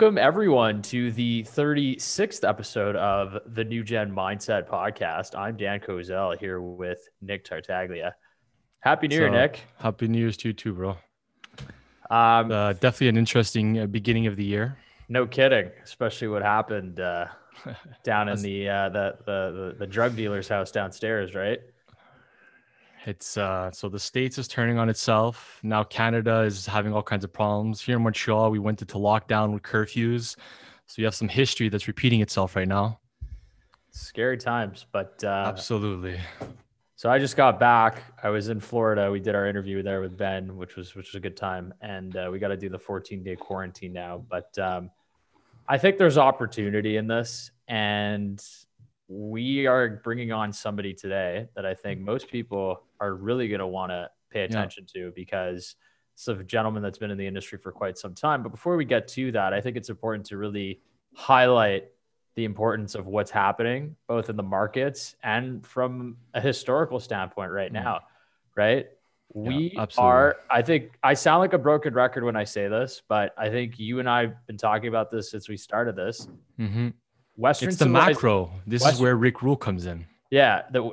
Welcome, everyone, to the 36th episode of the New Gen Mindset Podcast. I'm Dan Kozel here with Nick Tartaglia. Happy New so, Year, Nick. Happy New Year's to you, too, bro. Um, uh, definitely an interesting uh, beginning of the year. No kidding, especially what happened uh, down in the, uh, the, the the drug dealer's house downstairs, right? It's uh, so the states is turning on itself. Now Canada is having all kinds of problems. Here in Montreal, we went into lockdown with curfews. So you have some history that's repeating itself right now. Scary times, but uh, absolutely. So I just got back. I was in Florida. We did our interview there with Ben, which was which was a good time, and uh, we got to do the 14 day quarantine now. But um, I think there's opportunity in this, and we are bringing on somebody today that I think most people are really going to want to pay attention yeah. to because it's a gentleman that's been in the industry for quite some time. But before we get to that, I think it's important to really highlight the importance of what's happening both in the markets and from a historical standpoint right mm. now, right? We yeah, are, I think I sound like a broken record when I say this, but I think you and I have been talking about this since we started this. Mm-hmm. Western it's the macro. This Western, is where Rick Rule comes in. Yeah, the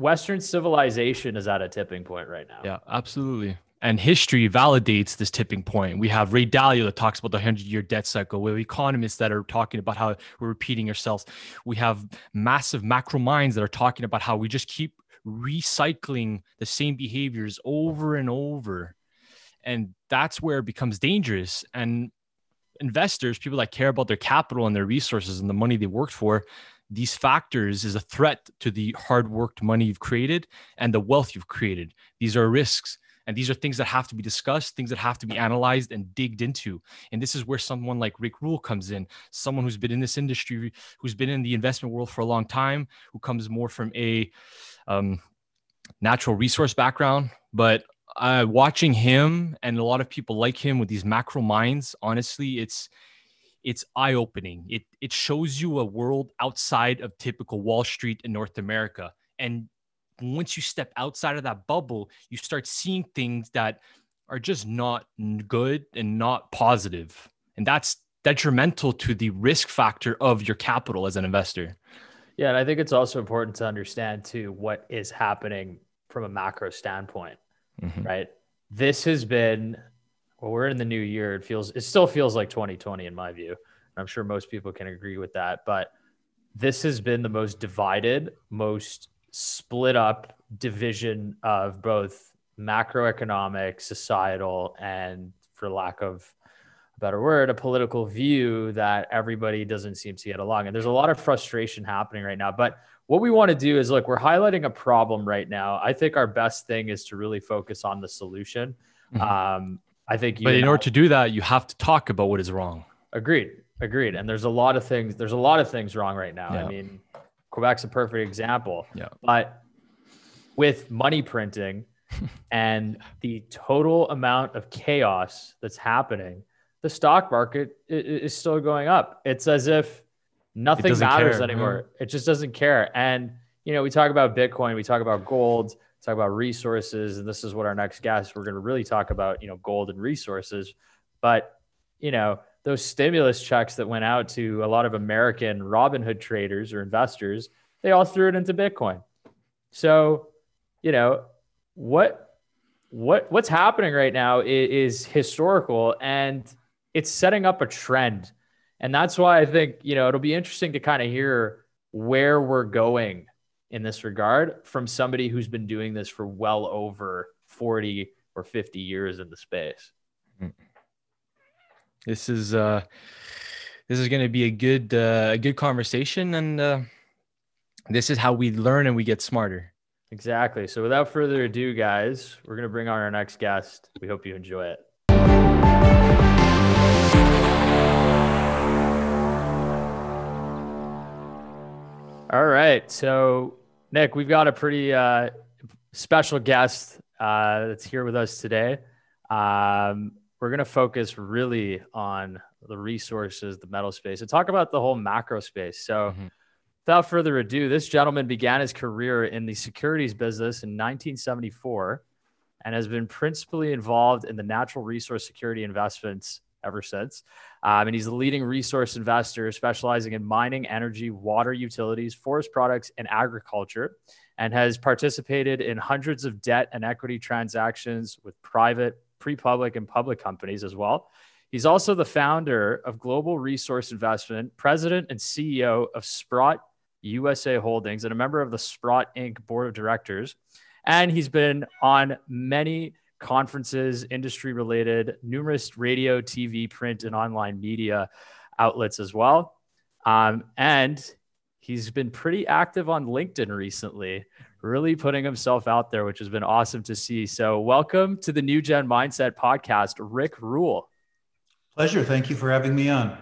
Western civilization is at a tipping point right now. Yeah, absolutely. And history validates this tipping point. We have Ray Dalio that talks about the 100 year debt cycle. We have economists that are talking about how we're repeating ourselves. We have massive macro minds that are talking about how we just keep recycling the same behaviors over and over. And that's where it becomes dangerous. And investors, people that care about their capital and their resources and the money they worked for, these factors is a threat to the hard worked money you've created and the wealth you've created. These are risks. And these are things that have to be discussed, things that have to be analyzed and digged into. And this is where someone like Rick Rule comes in, someone who's been in this industry, who's been in the investment world for a long time, who comes more from a um, natural resource background, but uh, watching him and a lot of people like him with these macro minds, honestly, it's it's eye opening. It it shows you a world outside of typical Wall Street in North America, and once you step outside of that bubble, you start seeing things that are just not good and not positive, and that's detrimental to the risk factor of your capital as an investor. Yeah, and I think it's also important to understand too what is happening from a macro standpoint mm-hmm. right? This has been, well, we're in the new year. It feels, it still feels like 2020 in my view. I'm sure most people can agree with that. But this has been the most divided, most split up division of both macroeconomic, societal, and for lack of a better word, a political view that everybody doesn't seem to get along. And there's a lot of frustration happening right now. But what we want to do is look, we're highlighting a problem right now. I think our best thing is to really focus on the solution. Mm-hmm. Um, I think, but in order to do that, you have to talk about what is wrong. Agreed. Agreed. And there's a lot of things, there's a lot of things wrong right now. Yeah. I mean, Quebec's a perfect example. Yeah. But with money printing and the total amount of chaos that's happening, the stock market is still going up. It's as if nothing matters care. anymore. Mm-hmm. It just doesn't care. And you know, we talk about Bitcoin, we talk about gold, talk about resources, and this is what our next guest we're going to really talk about. You know, gold and resources, but you know, those stimulus checks that went out to a lot of American Robinhood traders or investors, they all threw it into Bitcoin. So, you know, what what what's happening right now is, is historical and it's setting up a trend and that's why I think, you know, it'll be interesting to kind of hear where we're going in this regard from somebody who's been doing this for well over 40 or 50 years in the space. This is uh this is going to be a good uh, a good conversation and uh this is how we learn and we get smarter. Exactly. So without further ado, guys, we're going to bring on our next guest. We hope you enjoy it. All right. So, Nick, we've got a pretty uh, special guest uh, that's here with us today. Um, we're going to focus really on the resources, the metal space, and talk about the whole macro space. So, mm-hmm. without further ado, this gentleman began his career in the securities business in 1974 and has been principally involved in the natural resource security investments ever since. Um, and he's a leading resource investor specializing in mining, energy, water utilities, forest products, and agriculture, and has participated in hundreds of debt and equity transactions with private, pre public, and public companies as well. He's also the founder of Global Resource Investment, president and CEO of Sprott USA Holdings, and a member of the Sprott Inc. board of directors. And he's been on many conferences, industry related, numerous radio, TV, print, and online media outlets as well. Um, and he's been pretty active on LinkedIn recently, really putting himself out there, which has been awesome to see. So, welcome to the New Gen Mindset podcast, Rick Rule. Pleasure. Thank you for having me on.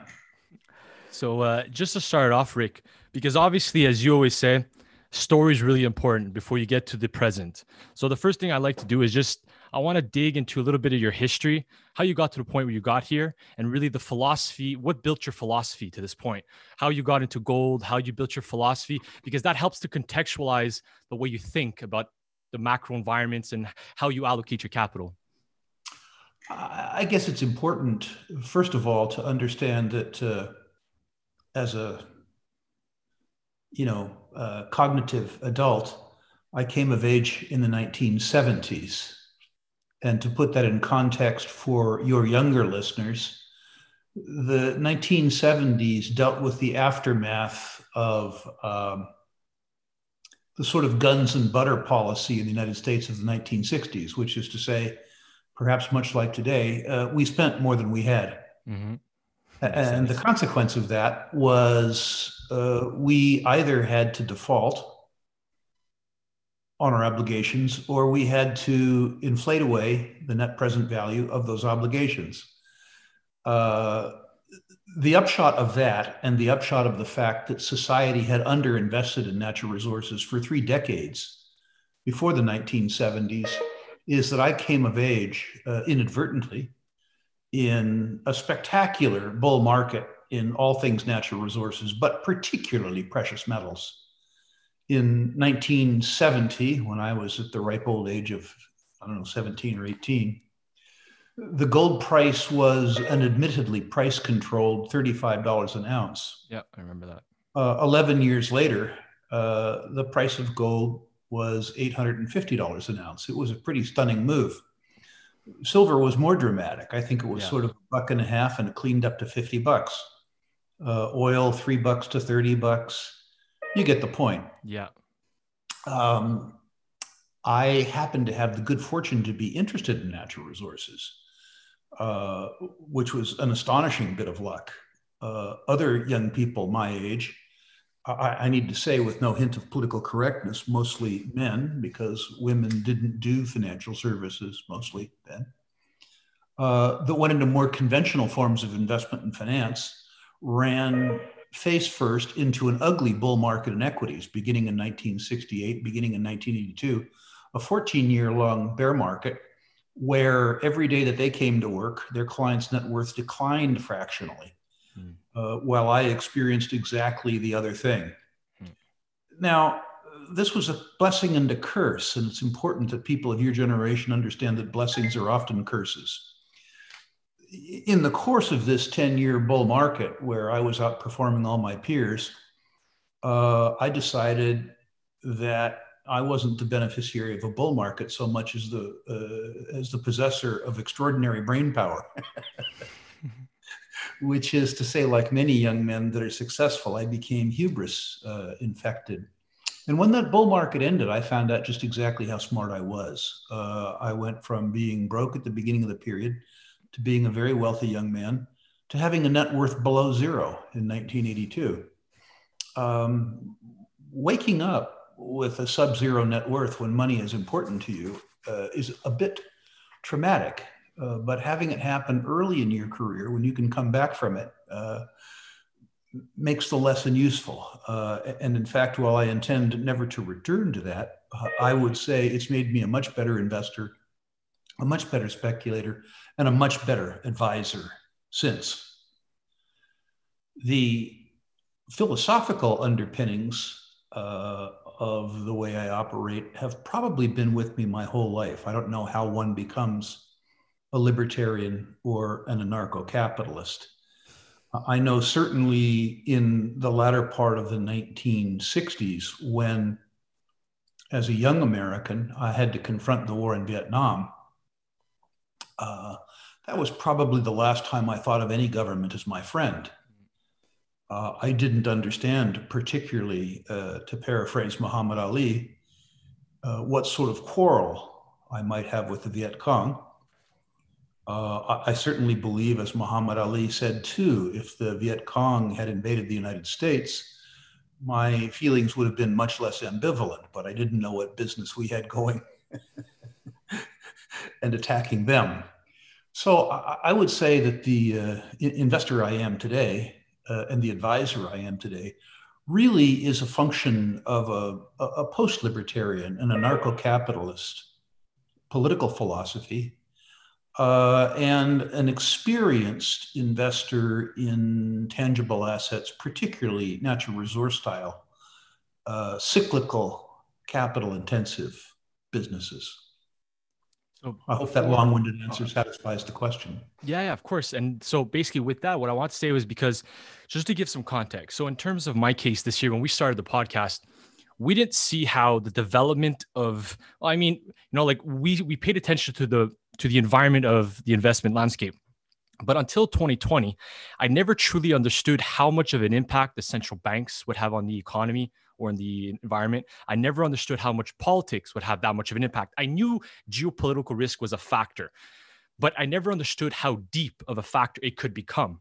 So, uh, just to start off, Rick, because obviously, as you always say, story is really important before you get to the present. So, the first thing I like to do is just I want to dig into a little bit of your history, how you got to the point where you got here, and really the philosophy, what built your philosophy to this point, how you got into gold, how you built your philosophy, because that helps to contextualize the way you think about the macro environments and how you allocate your capital. I guess it's important, first of all, to understand that uh, as a you know uh, cognitive adult, I came of age in the 1970s. And to put that in context for your younger listeners, the 1970s dealt with the aftermath of um, the sort of guns and butter policy in the United States of the 1960s, which is to say, perhaps much like today, uh, we spent more than we had. Mm-hmm. And the consequence of that was uh, we either had to default on our obligations, or we had to inflate away the net present value of those obligations. Uh, the upshot of that, and the upshot of the fact that society had underinvested in natural resources for three decades before the 1970s, is that I came of age uh, inadvertently in a spectacular bull market in all things natural resources, but particularly precious metals in 1970, when I was at the ripe old age of, I don't know, 17 or 18, the gold price was an admittedly price controlled $35 an ounce. Yeah, I remember that. Uh, 11 years later, uh, the price of gold was $850 an ounce. It was a pretty stunning move. Silver was more dramatic. I think it was yeah. sort of a buck and a half and it cleaned up to 50 bucks. Uh, oil, three bucks to 30 bucks you get the point. Yeah. Um, I happen to have the good fortune to be interested in natural resources, uh, which was an astonishing bit of luck. Uh, other young people my age, I, I, need to say, with no hint of political correctness, mostly men, because women didn't do financial services mostly then, uh, that went into more conventional forms of investment and finance, ran face first into an ugly bull market in equities beginning in 1968, beginning in 1982, a 14 year long bear market where every day that they came to work, their clients' net worth declined fractionally, mm. uh, while I experienced exactly the other thing. Mm. Now, this was a blessing and a curse, and it's important that people of your generation understand that blessings are often curses in the course of this 10 year bull market where I was outperforming all my peers, uh, I decided that I wasn't the beneficiary of a bull market so much as the uh, as the possessor of extraordinary brain power, which is to say, like many young men that are successful, I became hubris uh, infected. And when that bull market ended, I found out just exactly how smart I was. Uh, I went from being broke at the beginning of the period to being a very wealthy young man to having a net worth below zero in 1982. Um, waking up with a sub zero net worth when money is important to you uh, is a bit traumatic. Uh, but having it happen early in your career when you can come back from it uh, makes the lesson useful. Uh, and in fact, while I intend never to return to that, uh, I would say it's made me a much better investor, a much better speculator, and a much better advisor since. The philosophical underpinnings uh, of the way I operate have probably been with me my whole life. I don't know how one becomes a libertarian or an anarcho capitalist. I know certainly in the latter part of the 1960s, when as a young American, I had to confront the war in Vietnam. Uh, that was probably the last time I thought of any government as my friend. Uh, I didn't understand, particularly, uh, to paraphrase Muhammad Ali, uh, what sort of quarrel I might have with the Viet Cong. Uh, I, I certainly believe, as Muhammad Ali said too, if the Viet Cong had invaded the United States, my feelings would have been much less ambivalent, but I didn't know what business we had going and attacking them. So I, would say that the uh, investor I am today uh, and the advisor I am today really is a function of a, a post libertarian, an anarcho capitalist political philosophy uh, and an experienced investor in tangible assets, particularly natural resource style, uh, cyclical, capital intensive businesses. So I hope that long winded answer satisfies the question. Yeah, yeah, of course. And so basically, with that, what I want to say was because just to give some context. So, in terms of my case this year, when we started the podcast, we didn't see how the development of, I mean, you know, like we we paid attention to the to the environment of the investment landscape. But until 2020, I never truly understood how much of an impact the central banks would have on the economy or in the environment. I never understood how much politics would have that much of an impact. I knew geopolitical risk was a factor, but I never understood how deep of a factor it could become.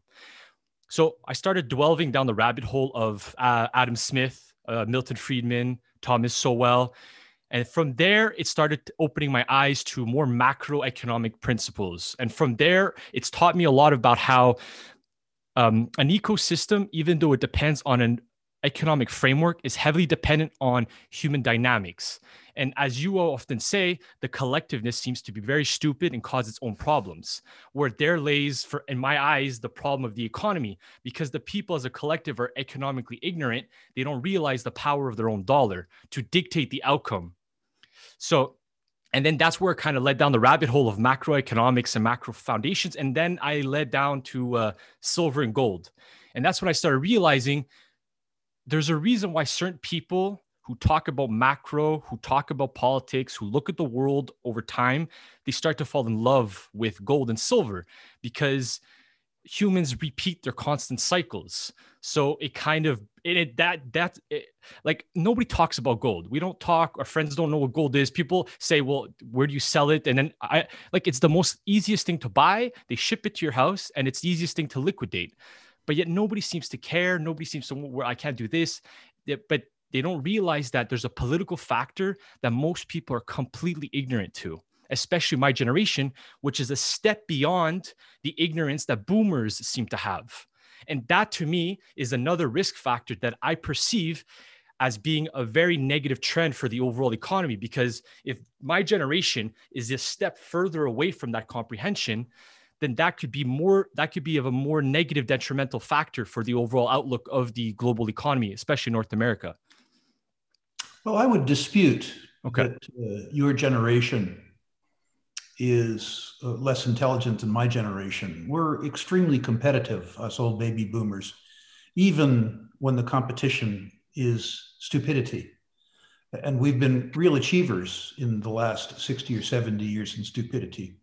So I started delving down the rabbit hole of uh, Adam Smith, uh, Milton Friedman, Thomas Sowell, and from there, it started opening my eyes to more macroeconomic principles. And from there, it's taught me a lot about how um, an ecosystem, even though it depends on an economic framework, is heavily dependent on human dynamics. And as you often say, the collectiveness seems to be very stupid and cause its own problems. Where there lays, for in my eyes, the problem of the economy, because the people as a collective are economically ignorant. They don't realize the power of their own dollar to dictate the outcome so, and then that's where it kind of led down the rabbit hole of macroeconomics and macro foundations. And then I led down to uh, silver and gold. And that's when I started realizing there's a reason why certain people who talk about macro, who talk about politics, who look at the world over time, they start to fall in love with gold and silver because humans repeat their constant cycles. So it kind of it, that that it, like nobody talks about gold. We don't talk. Our friends don't know what gold is. People say, "Well, where do you sell it?" And then I like it's the most easiest thing to buy. They ship it to your house, and it's the easiest thing to liquidate. But yet nobody seems to care. Nobody seems to where I can't do this. But they don't realize that there's a political factor that most people are completely ignorant to especially my generation, which is a step beyond the ignorance that boomers seem to have. And that to me is another risk factor that I perceive as being a very negative trend for the overall economy. Because if my generation is a step further away from that comprehension, then that could be more that could be of a more negative detrimental factor for the overall outlook of the global economy especially north america well i would dispute okay. that uh, your generation is uh, less intelligent than my generation. We're extremely competitive, us old baby boomers, even when the competition is stupidity. And we've been real achievers in the last 60 or 70 years in stupidity.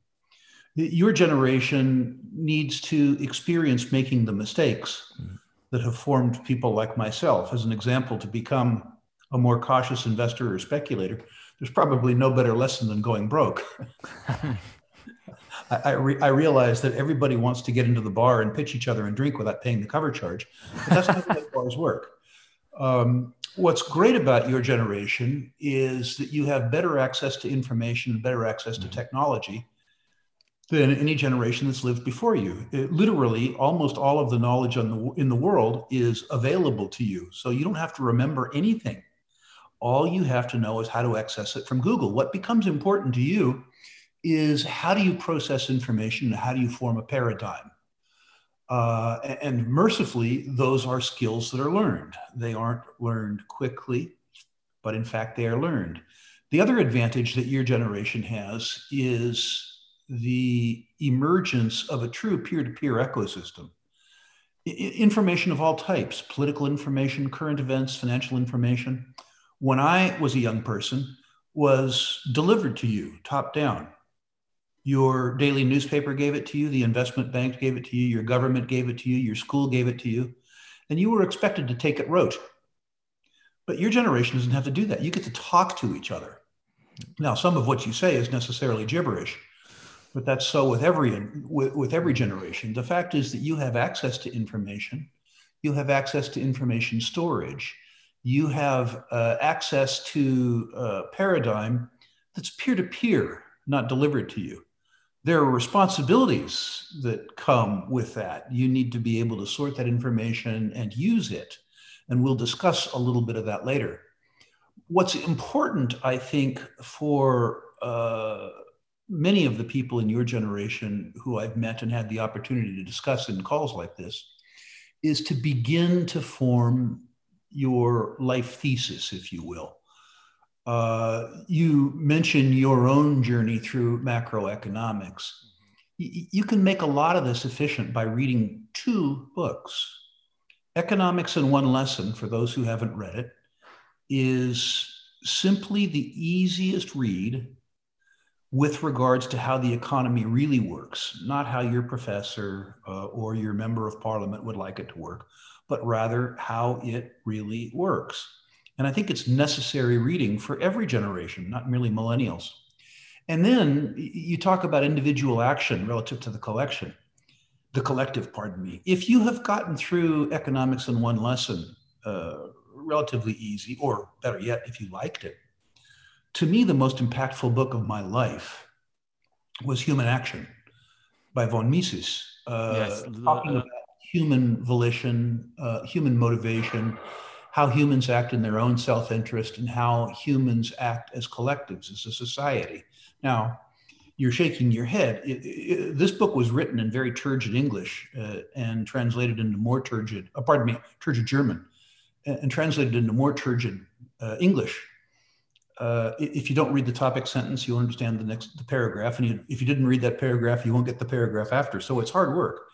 Your generation needs to experience making the mistakes mm. that have formed people like myself. As an example, to become a more cautious investor or speculator, there's probably no better lesson than going broke. I, I, re- I, realize that everybody wants to get into the bar and pitch each other and drink without paying the cover charge, but that's not how bars work. Um, what's great about your generation is that you have better access to information and better access to mm-hmm. technology than any generation that's lived before you. It, literally, almost all of the knowledge the, in the world is available to you. So you don't have to remember anything all you have to know is how to access it from Google. What becomes important to you is how do you process information and how do you form a paradigm? Uh, and mercifully, those are skills that are learned. They aren't learned quickly, but in fact, they are learned. The other advantage that your generation has is the emergence of a true peer to peer ecosystem. I- information of all types political information, current events, financial information. When I was a young person, was delivered to you top down. Your daily newspaper gave it to you, the investment bank gave it to you, your government gave it to you, your school gave it to you, and you were expected to take it rote. But your generation doesn't have to do that. You get to talk to each other. Now, some of what you say is necessarily gibberish, but that's so with every with, with every generation. The fact is that you have access to information, you have access to information storage, you have uh, access to a paradigm that's peer to peer, not delivered to you. There are responsibilities that come with that. You need to be able to sort that information and use it. And we'll discuss a little bit of that later. What's important, I think, for uh, many of the people in your generation who I've met and had the opportunity to discuss in calls like this is to begin to form your life thesis, if you will. Uh, you mention your own journey through macroeconomics. Y- you can make a lot of this efficient by reading two books. Economics in One Lesson, for those who haven't read it, is simply the easiest read with regards to how the economy really works, not how your professor uh, or your member of parliament would like it to work, but rather how it really works. And I think it's necessary reading for every generation, not merely millennials. And then you talk about individual action relative to the collection, the collective, pardon me. If you have gotten through economics in one lesson uh, relatively easy, or better yet, if you liked it, to me, the most impactful book of my life was Human Action by von Mises, uh, yes. talking about human volition, uh, human motivation, how humans act in their own self interest, and how humans act as collectives, as a society. Now, you're shaking your head. It, it, this book was written in very turgid English uh, and translated into more turgid, uh, pardon me, turgid German, and, and translated into more turgid uh, English. Uh, if you don't read the topic sentence, you'll understand the next the paragraph, and you, if you didn't read that paragraph, you won't get the paragraph after. So it's hard work.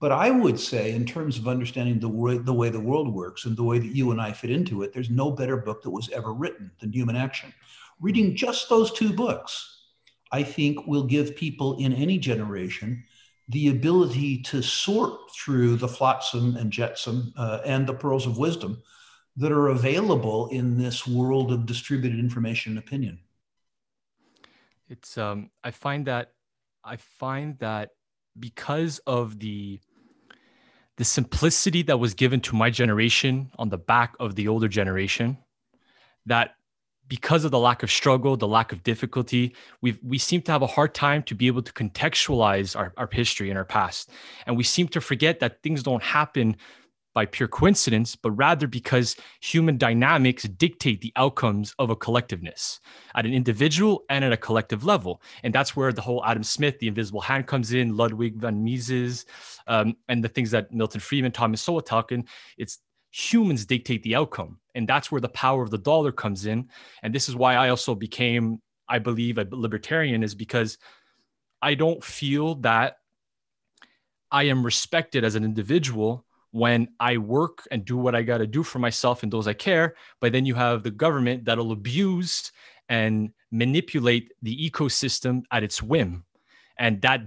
But I would say, in terms of understanding the way, the way the world works and the way that you and I fit into it, there's no better book that was ever written than Human Action. Reading just those two books, I think, will give people in any generation the ability to sort through the flotsam and jetsam uh, and the pearls of wisdom that are available in this world of distributed information and opinion. It's um, I find that I find that because of the the simplicity that was given to my generation on the back of the older generation that because of the lack of struggle the lack of difficulty we we seem to have a hard time to be able to contextualize our, our history and our past and we seem to forget that things don't happen by pure coincidence, but rather because human dynamics dictate the outcomes of a collectiveness at an individual and at a collective level. And that's where the whole Adam Smith, the invisible hand comes in, Ludwig von Mises, um, and the things that Milton Friedman, Thomas Sowell talking. It's humans dictate the outcome. And that's where the power of the dollar comes in. And this is why I also became, I believe, a libertarian, is because I don't feel that I am respected as an individual when I work and do what I got to do for myself and those I care. But then you have the government that'll abuse and manipulate the ecosystem at its whim. And that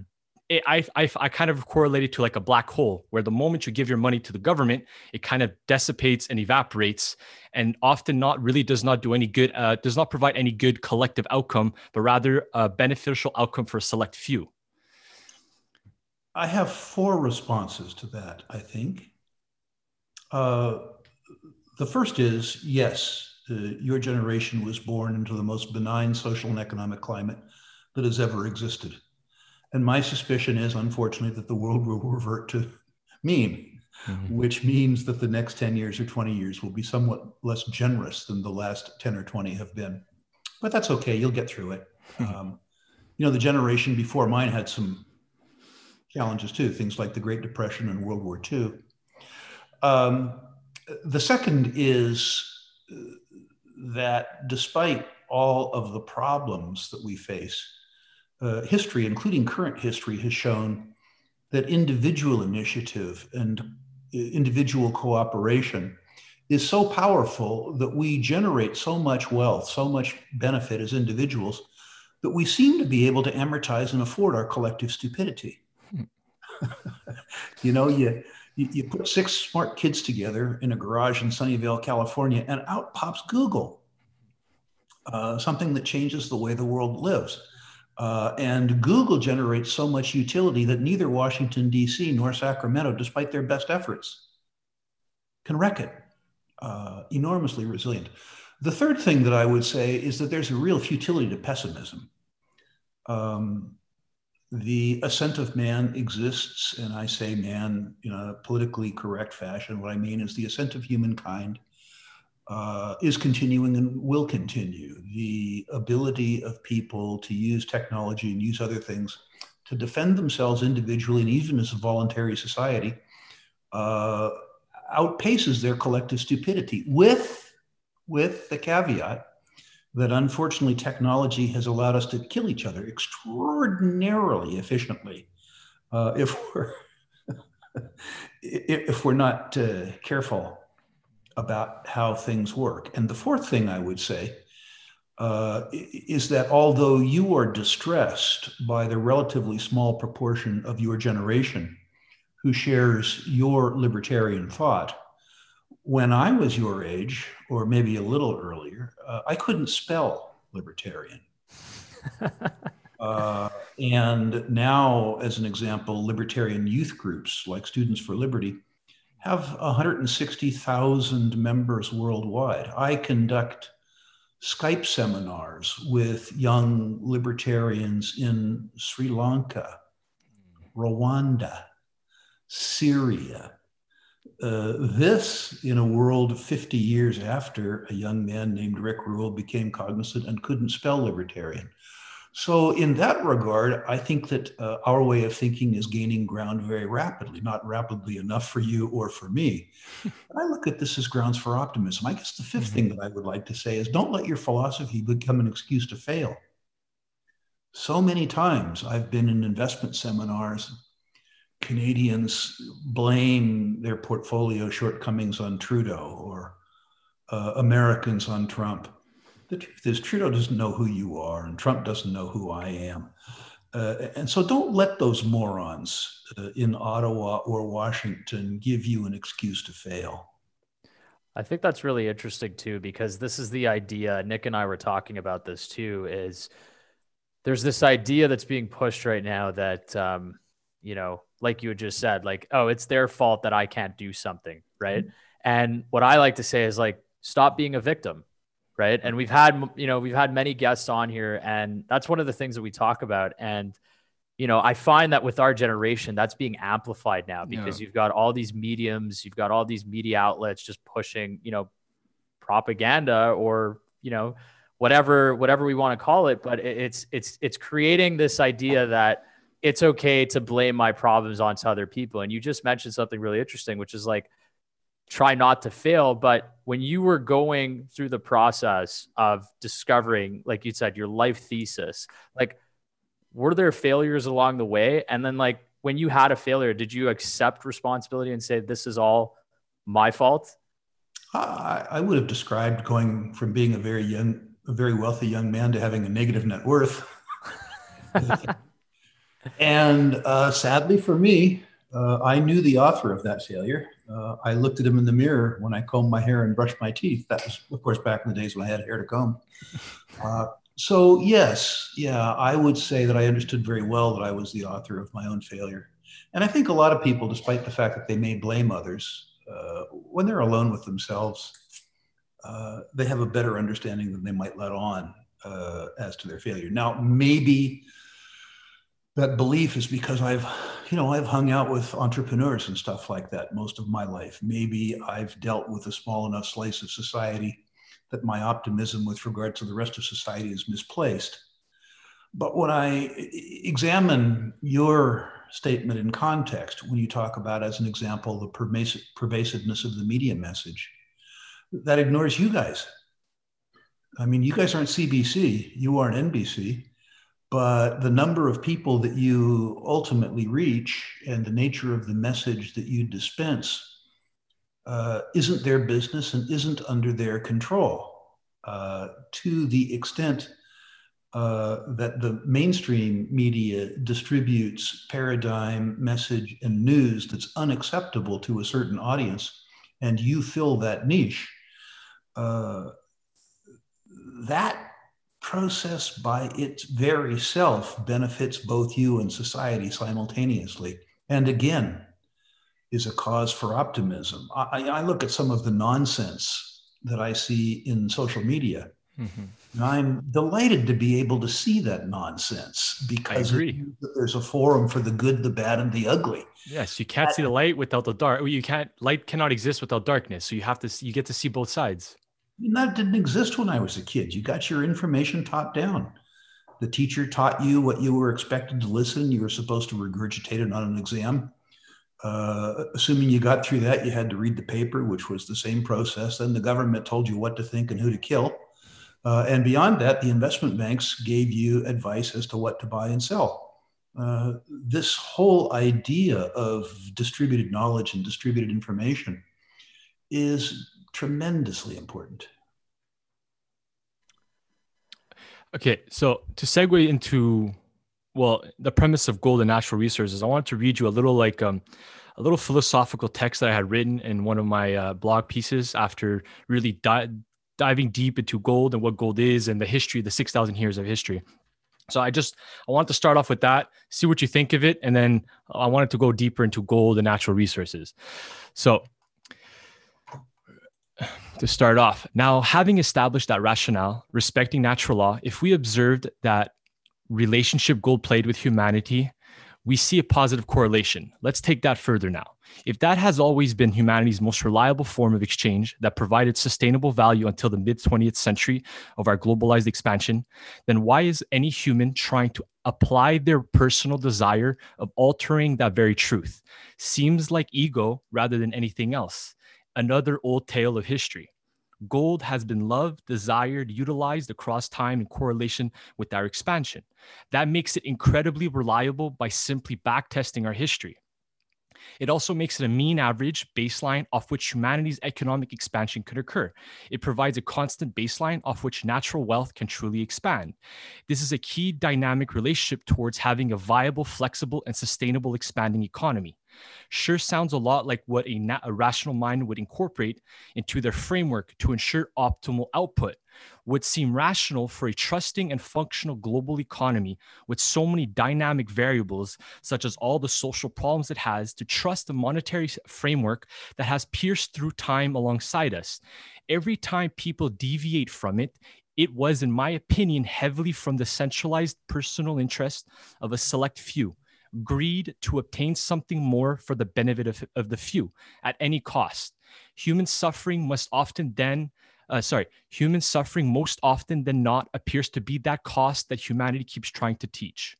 it, I, I, I kind of correlate it to like a black hole where the moment you give your money to the government, it kind of dissipates and evaporates and often not really does not do any good, uh, does not provide any good collective outcome, but rather a beneficial outcome for a select few. I have four responses to that, I think. Uh, the first is yes, uh, your generation was born into the most benign social and economic climate that has ever existed. And my suspicion is, unfortunately, that the world will revert to mean, mm-hmm. which means that the next 10 years or 20 years will be somewhat less generous than the last 10 or 20 have been. But that's okay, you'll get through it. um, you know, the generation before mine had some challenges too, things like the Great Depression and World War II. Um, the second is that despite all of the problems that we face, uh, history, including current history, has shown that individual initiative and uh, individual cooperation is so powerful that we generate so much wealth, so much benefit as individuals that we seem to be able to amortize and afford our collective stupidity. you know, you, you, you put six smart kids together in a garage in Sunnyvale, California, and out pops Google, uh, something that changes the way the world lives. Uh, and Google generates so much utility that neither Washington, D.C. nor Sacramento, despite their best efforts, can wreck it. Uh, enormously resilient. The third thing that I would say is that there's a real futility to pessimism. Um, the ascent of man exists, and I say man in a politically correct fashion. What I mean is the ascent of humankind uh, is continuing and will continue. The ability of people to use technology and use other things to defend themselves individually and even as a voluntary society uh, outpaces their collective stupidity with, with the caveat that unfortunately technology has allowed us to kill each other extraordinarily efficiently uh, if we're if we're not uh, careful about how things work. And the fourth thing I would say uh, is that although you are distressed by the relatively small proportion of your generation who shares your libertarian thought, when I was your age, or maybe a little earlier, uh, I couldn't spell libertarian. uh, and now, as an example, libertarian youth groups like Students for Liberty have 160,000 members worldwide. I conduct Skype seminars with young libertarians in Sri Lanka, Rwanda, Syria, uh, this in a world 50 years after a young man named Rick Rule became cognizant and couldn't spell libertarian. So, in that regard, I think that uh, our way of thinking is gaining ground very rapidly, not rapidly enough for you or for me. I look at this as grounds for optimism. I guess the 5th mm-hmm. thing that I would like to say is don't let your philosophy become an excuse to fail. So many times I've been in investment seminars Canadians blame their portfolio shortcomings on Trudeau or uh, Americans on Trump. The truth is, Trudeau doesn't know who you are, and Trump doesn't know who I am. Uh, and so don't let those morons uh, in Ottawa or Washington give you an excuse to fail. I think that's really interesting too, because this is the idea. Nick and I were talking about this too. Is there's this idea that's being pushed right now that um, you know like you had just said, like, oh, it's their fault that I can't do something, right? Mm-hmm. And what I like to say is like, stop being a victim, right? And we've had, you know, we've had many guests on here, and that's one of the things that we talk about. And you know, I find that with our generation, that's being amplified now because yeah. you've got all these mediums, you've got all these media outlets just pushing, you know, propaganda or you know, whatever whatever we want to call it. But it's it's it's creating this idea that it's okay to blame my problems onto other people. And you just mentioned something really interesting, which is like try not to fail. But when you were going through the process of discovering, like you said, your life thesis, like were there failures along the way? And then like when you had a failure, did you accept responsibility and say, this is all my fault? I would have described going from being a very young, a very wealthy young man to having a negative net worth. and uh, sadly for me, uh, I knew the author of that failure. Uh, I looked at him in the mirror when I combed my hair and brushed my teeth. That was, of course, back in the days when I had hair to comb. Uh, so, yes, yeah, I would say that I understood very well that I was the author of my own failure. And I think a lot of people, despite the fact that they may blame others, uh, when they're alone with themselves, uh, they have a better understanding than they might let on as to their failure. Now, maybe that belief is because I've, you know, I've hung out with entrepreneurs and stuff like that most of my life. Maybe I've dealt with a small enough slice of society that my optimism with regard to the rest of society is misplaced. But when I examine your statement in context, when you talk about, as an example, the pervasive, pervasiveness of the media message, that ignores you guys. I mean, you guys aren't CBC, you aren't NBC, but the number of people that you ultimately reach and the nature of the message that you dispense uh, isn't their business and isn't under their control. Uh, to the extent uh, that the mainstream media distributes paradigm, message, and news that's unacceptable to a certain audience, and you fill that niche, uh, that process by its very self benefits both you and society simultaneously. And again, is a cause for optimism. I, I look at some of the nonsense that I see in social media Mm-hmm. And I'm delighted to be able to see that nonsense because there's a forum for the good, the bad, and the ugly. Yes, you can't that, see the light without the dark. You can't light cannot exist without darkness. So you have to you get to see both sides. That didn't exist when I was a kid. You got your information top down. The teacher taught you what you were expected to listen. You were supposed to regurgitate it on an exam. Uh, assuming you got through that, you had to read the paper, which was the same process. Then the government told you what to think and who to kill uh, and beyond that, the investment banks gave you advice as to what to buy and sell. Uh, this whole idea of distributed knowledge and distributed information is tremendously important. Okay, so to segue into well, the premise of gold and natural resources, I wanted to read you a little like um, a little philosophical text that I had written in one of my uh, blog pieces after really di- diving deep into gold and what gold is and the history, the 6,000 years of history. So I just I want to start off with that, see what you think of it, and then I wanted to go deeper into gold and natural resources. So to start off, now having established that rationale, respecting natural law, if we observed that relationship gold played with humanity, we see a positive correlation. Let's take that further now. If that has always been humanity's most reliable form of exchange that provided sustainable value until the mid 20th century of our globalized expansion, then why is any human trying to apply their personal desire of altering that very truth? Seems like ego rather than anything else. Another old tale of history. Gold has been loved, desired, utilized across time in correlation with our expansion. That makes it incredibly reliable by simply backtesting our history. It also makes it a mean average baseline off which humanity's economic expansion could occur. It provides a constant baseline off which natural wealth can truly expand. This is a key dynamic relationship towards having a viable, flexible, and sustainable expanding economy sure sounds a lot like what a, na- a, rational mind would incorporate into their framework to ensure optimal output would seem rational for a trusting and functional global economy with so many dynamic variables, such as all the social problems it has, to trust a monetary framework that has pierced through time alongside us. Every time people deviate from it, it was, in my opinion, heavily from the centralized personal interest of a select few greed to obtain something more for the benefit of, of the few at any cost. Human suffering must often then, uh, sorry, human suffering most often than not appears to be that cost that humanity keeps trying to teach.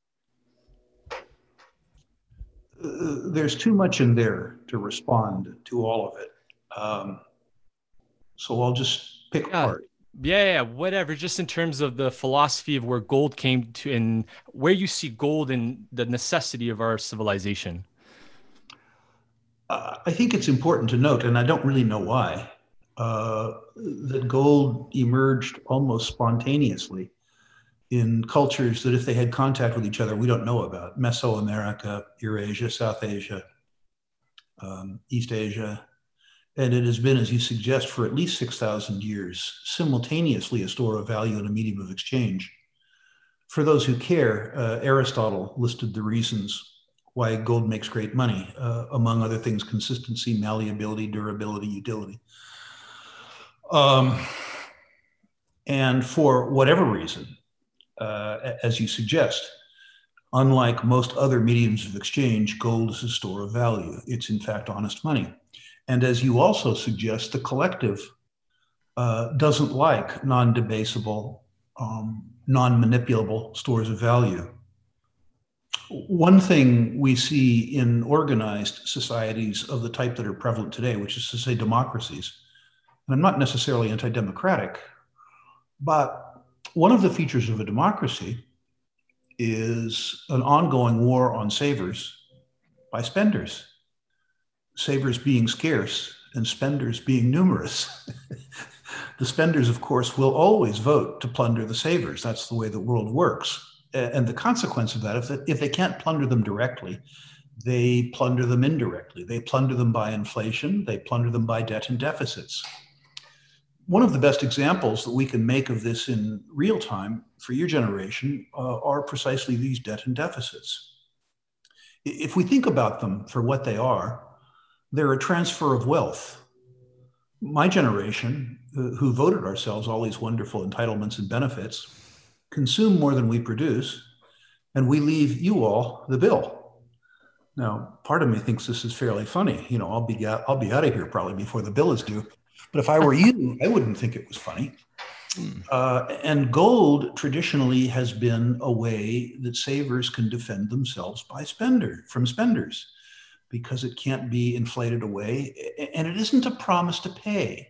Uh, there's too much in there to respond to all of it. Um, so I'll just pick yeah. part. Yeah, whatever. Just in terms of the philosophy of where gold came to and where you see gold in the necessity of our civilization. Uh, I think it's important to note, and I don't really know why, uh, that gold emerged almost spontaneously in cultures that, if they had contact with each other, we don't know about Mesoamerica, Eurasia, South Asia, um, East Asia, and it has been, as you suggest, for at least 6,000 years, simultaneously a store of value and a medium of exchange. For those who care, uh, Aristotle listed the reasons why gold makes great money, uh, among other things, consistency, malleability, durability, utility. Um, and for whatever reason, uh, as you suggest, unlike most other mediums of exchange, gold is a store of value. It's in fact honest money. And as you also suggest, the collective uh, doesn't like non debasable, um, non manipulable stores of value. One thing we see in organized societies of the type that are prevalent today, which is to say democracies, and I'm not necessarily anti democratic, but one of the features of a democracy is an ongoing war on savers by spenders, savers being scarce and spenders being numerous. the spenders, of course, will always vote to plunder the savers. That's the way the world works. And the consequence of that is that, if they, if they can't plunder them directly, they plunder them indirectly. They plunder them by inflation, they plunder them by debt and deficits. One of the best examples that we can make of this in real time for your generation uh, are precisely these debt and deficits. If we think about them for what they are, they're a transfer of wealth. My generation, who voted ourselves all these wonderful entitlements and benefits, consume more than we produce, and we leave you all the bill. Now, part of me thinks this is fairly funny. You know, I'll be out, I'll be out of here probably before the bill is due. But if I were you, I wouldn't think it was funny. Hmm. Uh, and gold traditionally has been a way that savers can defend themselves by spender from spenders because it can't be inflated away and it isn't a promise to pay.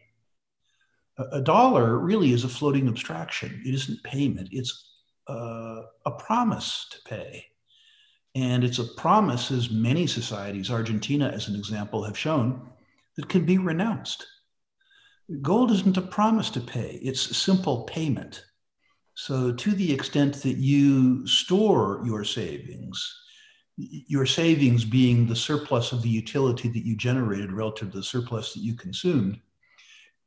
A, a dollar really is a floating abstraction. It isn't payment. It's uh, a promise to pay. And it's a promise, as many societies, Argentina as an example, have shown, that can be renounced. Gold isn't a promise to pay, it's simple payment. So, to the extent that you store your savings, your savings being the surplus of the utility that you generated relative to the surplus that you consumed,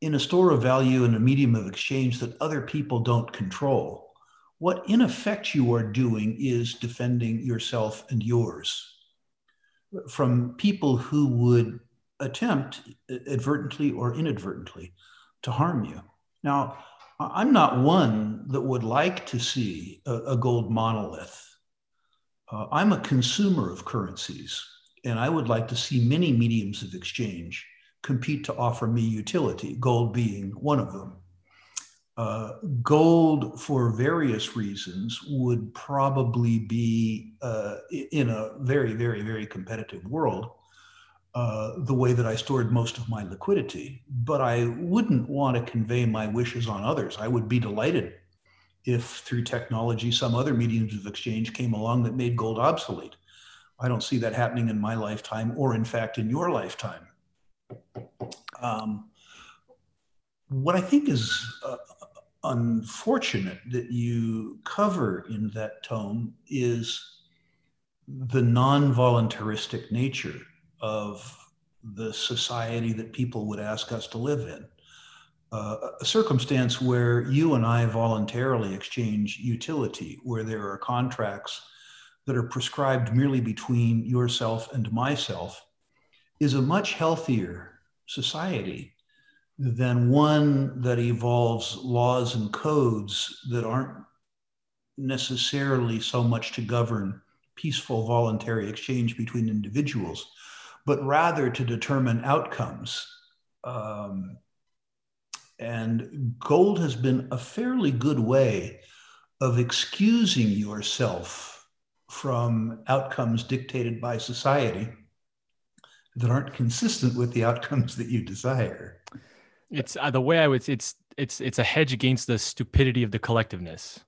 in a store of value and a medium of exchange that other people don't control, what in effect you are doing is defending yourself and yours from people who would attempt uh, advertently or inadvertently to harm you. Now, I'm not one that would like to see a, a gold monolith. Uh, I'm a consumer of currencies, and I would like to see many mediums of exchange compete to offer me utility, gold being one of them. Uh, gold, for various reasons, would probably be uh, in a very, very, very competitive world uh, the way that I stored most of my liquidity. But I wouldn't want to convey my wishes on others. I would be delighted if, through technology, some other mediums of exchange came along that made gold obsolete. I don't see that happening in my lifetime, or in fact, in your lifetime. Um, what I think is uh, unfortunate that you cover in that tome is the non voluntaristic nature of the society that people would ask us to live in. Uh, a circumstance where you and I voluntarily exchange utility, where there are contracts that are prescribed merely between yourself and myself, is a much healthier society than one that evolves laws and codes that aren't necessarily so much to govern peaceful voluntary exchange between individuals, but rather to determine outcomes. Um, and gold has been a fairly good way of excusing yourself from outcomes dictated by society that aren't consistent with the outcomes that you desire. It's uh, the way I would. It's it's it's a hedge against the stupidity of the collectiveness.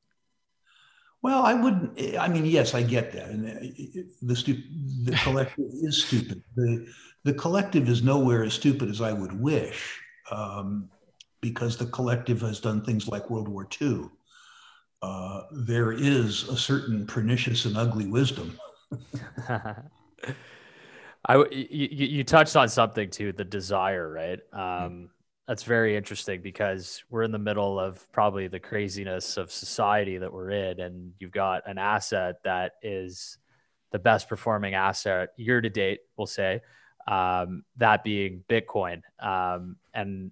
Well, I wouldn't. I mean, yes, I get that, and uh, the stu- the collective is stupid. the The collective is nowhere as stupid as I would wish, um, because the collective has done things like World War II. Uh, there is a certain pernicious and ugly wisdom. I you, you touched on something too, the desire, right? Um, that's very interesting because we're in the middle of probably the craziness of society that we're in, and you've got an asset that is the best performing asset year to date, we'll say, um, that being Bitcoin. Um, and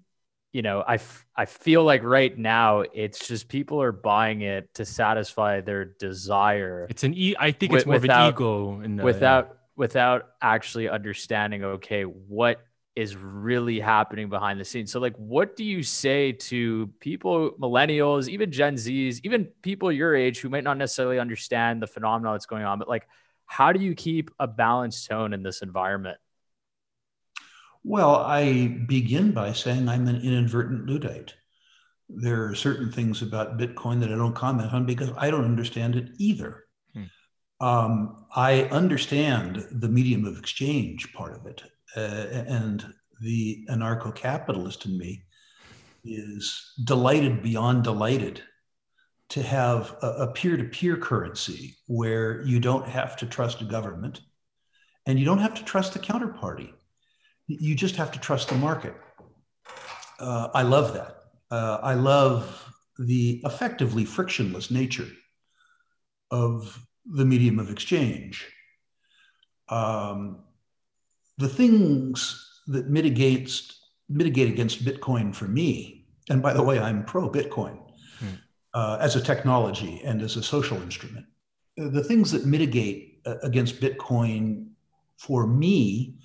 you know, I, f- I feel like right now it's just people are buying it to satisfy their desire. It's an e. I think it's more without, of an ego, in, without without actually understanding. Okay, what is really happening behind the scenes. So, like, what do you say to people, millennials, even Gen Zs, even people your age who might not necessarily understand the phenomenon that's going on, but like, how do you keep a balanced tone in this environment? Well, I begin by saying I'm an inadvertent Luddite. There are certain things about Bitcoin that I don't comment on because I don't understand it either. Hmm. Um, I understand the medium of exchange part of it, uh, and the anarcho capitalist in me is delighted beyond delighted to have a peer to peer currency where you don't have to trust a government and you don't have to trust the counterparty. You just have to trust the market. Uh, I love that. Uh, I love the effectively frictionless nature of the medium of exchange. Um, the things that mitigates mitigate against Bitcoin for me, and by the way, I'm pro Bitcoin hmm. uh, as a technology and as a social instrument. The things that mitigate uh, against Bitcoin for me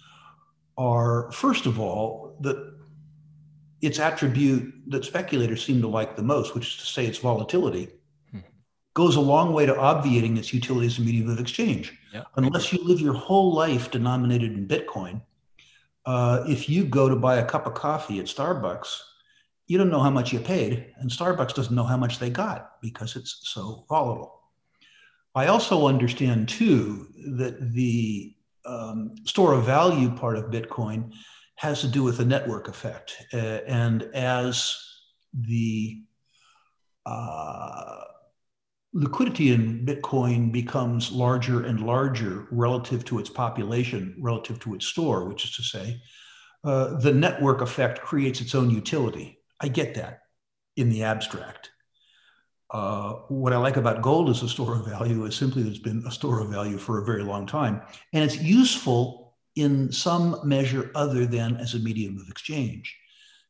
are, first of all, that its attribute that speculators seem to like the most, which is to say its volatility, hmm. goes a long way to obviating its utility as a medium of exchange. Yeah. Unless you live your whole life denominated in Bitcoin, uh, if you go to buy a cup of coffee at Starbucks, you don't know how much you paid, and Starbucks doesn't know how much they got because it's so volatile. I also understand too that the um, store of value part of Bitcoin has to do with the network effect. Uh, and as the uh, liquidity in Bitcoin becomes larger and larger relative to its population, relative to its store, which is to say, uh, the network effect creates its own utility. I get that in the abstract. Uh, what I like about gold as a store of value is simply that it's been a store of value for a very long time. And it's useful in some measure other than as a medium of exchange.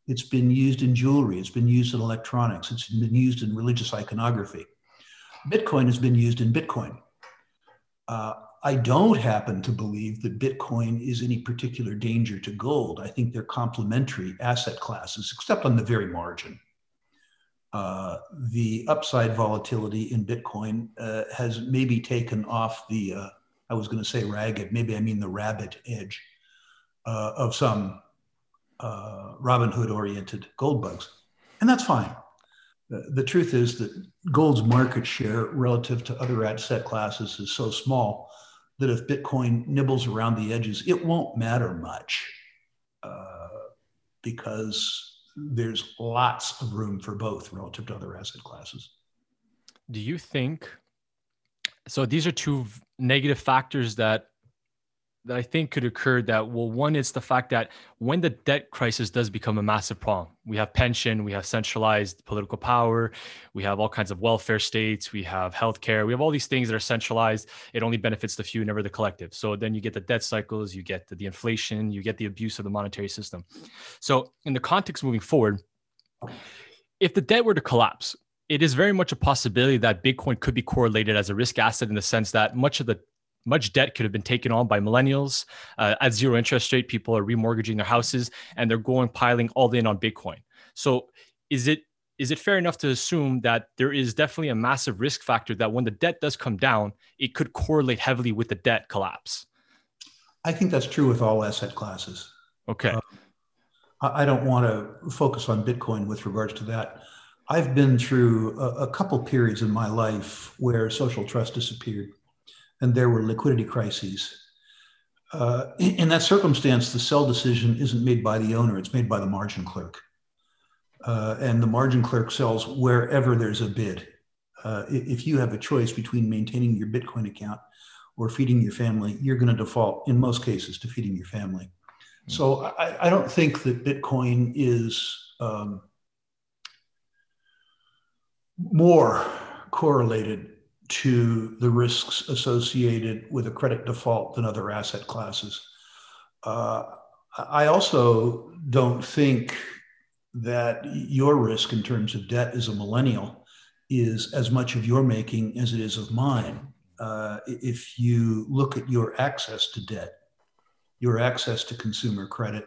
It's been used in jewelry, it's been used in electronics, it's been used in religious iconography. Bitcoin has been used in Bitcoin. Uh, I don't happen to believe that Bitcoin is any particular danger to gold. I think they're complementary asset classes, except on the very margin. Uh, the upside volatility in Bitcoin uh, has maybe taken off the, uh, I was going to say ragged, maybe I mean the rabbit edge uh, of some uh, Robinhood oriented gold bugs. And that's fine. the truth is that gold's market share relative to other asset classes is so small that if Bitcoin nibbles around the edges, it won't matter much because there's lots of room for both relative to other asset classes. Do you think so? These are two negative factors that that I think could occur. That well, one is the fact that when the debt crisis does become a massive problem, we have pension, we have centralized political power, we have all kinds of welfare states, we have healthcare, we have all these things that are centralized. It only benefits the few, never the collective. So then you get the debt cycles, you get the, the inflation, you get the abuse of the monetary system. So in the context moving forward, if the debt were to collapse, it is very much a possibility that Bitcoin could be correlated as a risk asset in the sense that much of the much debt could have been taken on by millennials uh, at zero interest rate. People are remortgaging their houses and they're going piling all in on Bitcoin. So is it is it fair enough to assume that there is definitely a massive risk factor that when the debt does come down, it could correlate heavily with the debt collapse? I think that's true with all asset classes. Okay. Uh, I don't want to focus on Bitcoin with regards to that. I've been through a, a couple periods in my life where social trust disappeared and there were liquidity crises. Uh, in, in, that circumstance, the sell decision isn't made by the owner, it's made by the margin clerk. Uh, and the margin clerk sells wherever there's a bid. Uh, if you have a choice between maintaining your Bitcoin account or feeding your family, you're going to default in most cases to feeding your family. Mm-hmm. So I, I, don't think that Bitcoin is um, more correlated to the risks associated with a credit default than other asset classes. Uh, I also don't think that your risk in terms of debt as a millennial is as much of your making as it is of mine. Uh, if you look at your access to debt, your access to consumer credit,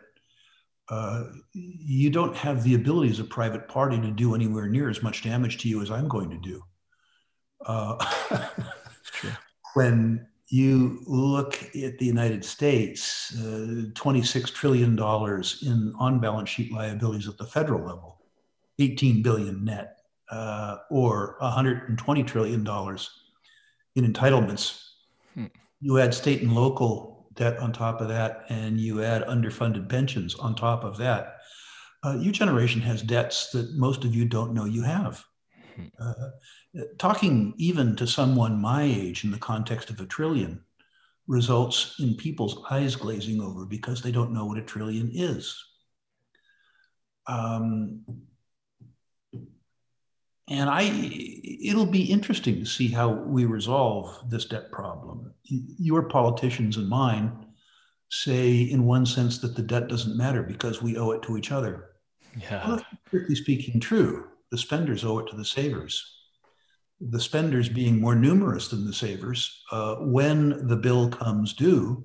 uh, you don't have the ability as a private party to do anywhere near as much damage to you as I'm going to do. Uh, when you look at the United States, uh, $26 trillion in on balance sheet liabilities at the federal level, 18 billion net, uh, or $120 trillion in entitlements Hmm. You add state and local debt on top of that, and you add underfunded pensions on top of that. Uh, your generation has debts that most of you don't know you have. Hmm. Uh, talking even to someone my age in the context of a trillion results in people's eyes glazing over because they don't know what a trillion is. Um, and I, it'll be interesting to see how we resolve this debt problem. Your politicians and mine say, in one sense, that the debt doesn't matter because we owe it to each other. Yeah. Well, strictly speaking, true. The spenders owe it to the savers the spenders being more numerous than the savers, uh, when the bill comes due,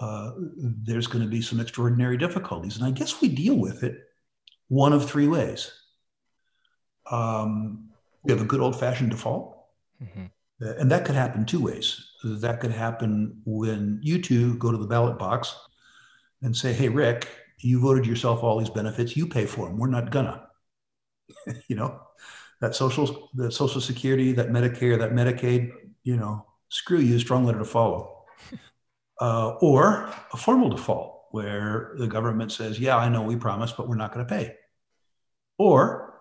uh, there's going to be some extraordinary difficulties. And I guess we deal with it one of three ways. Um, we have a good old fashioned default. Mm-hmm. Uh, and that could happen two ways. That could happen when you two go to the ballot box and say, hey, Rick, you voted yourself all these benefits, you pay for them. We're not gonna. you know, that social the social security that medicare that medicaid you know screw you strong letter to follow. Uh, or a formal default where the government says yeah i know we promised but we're not going to pay. Or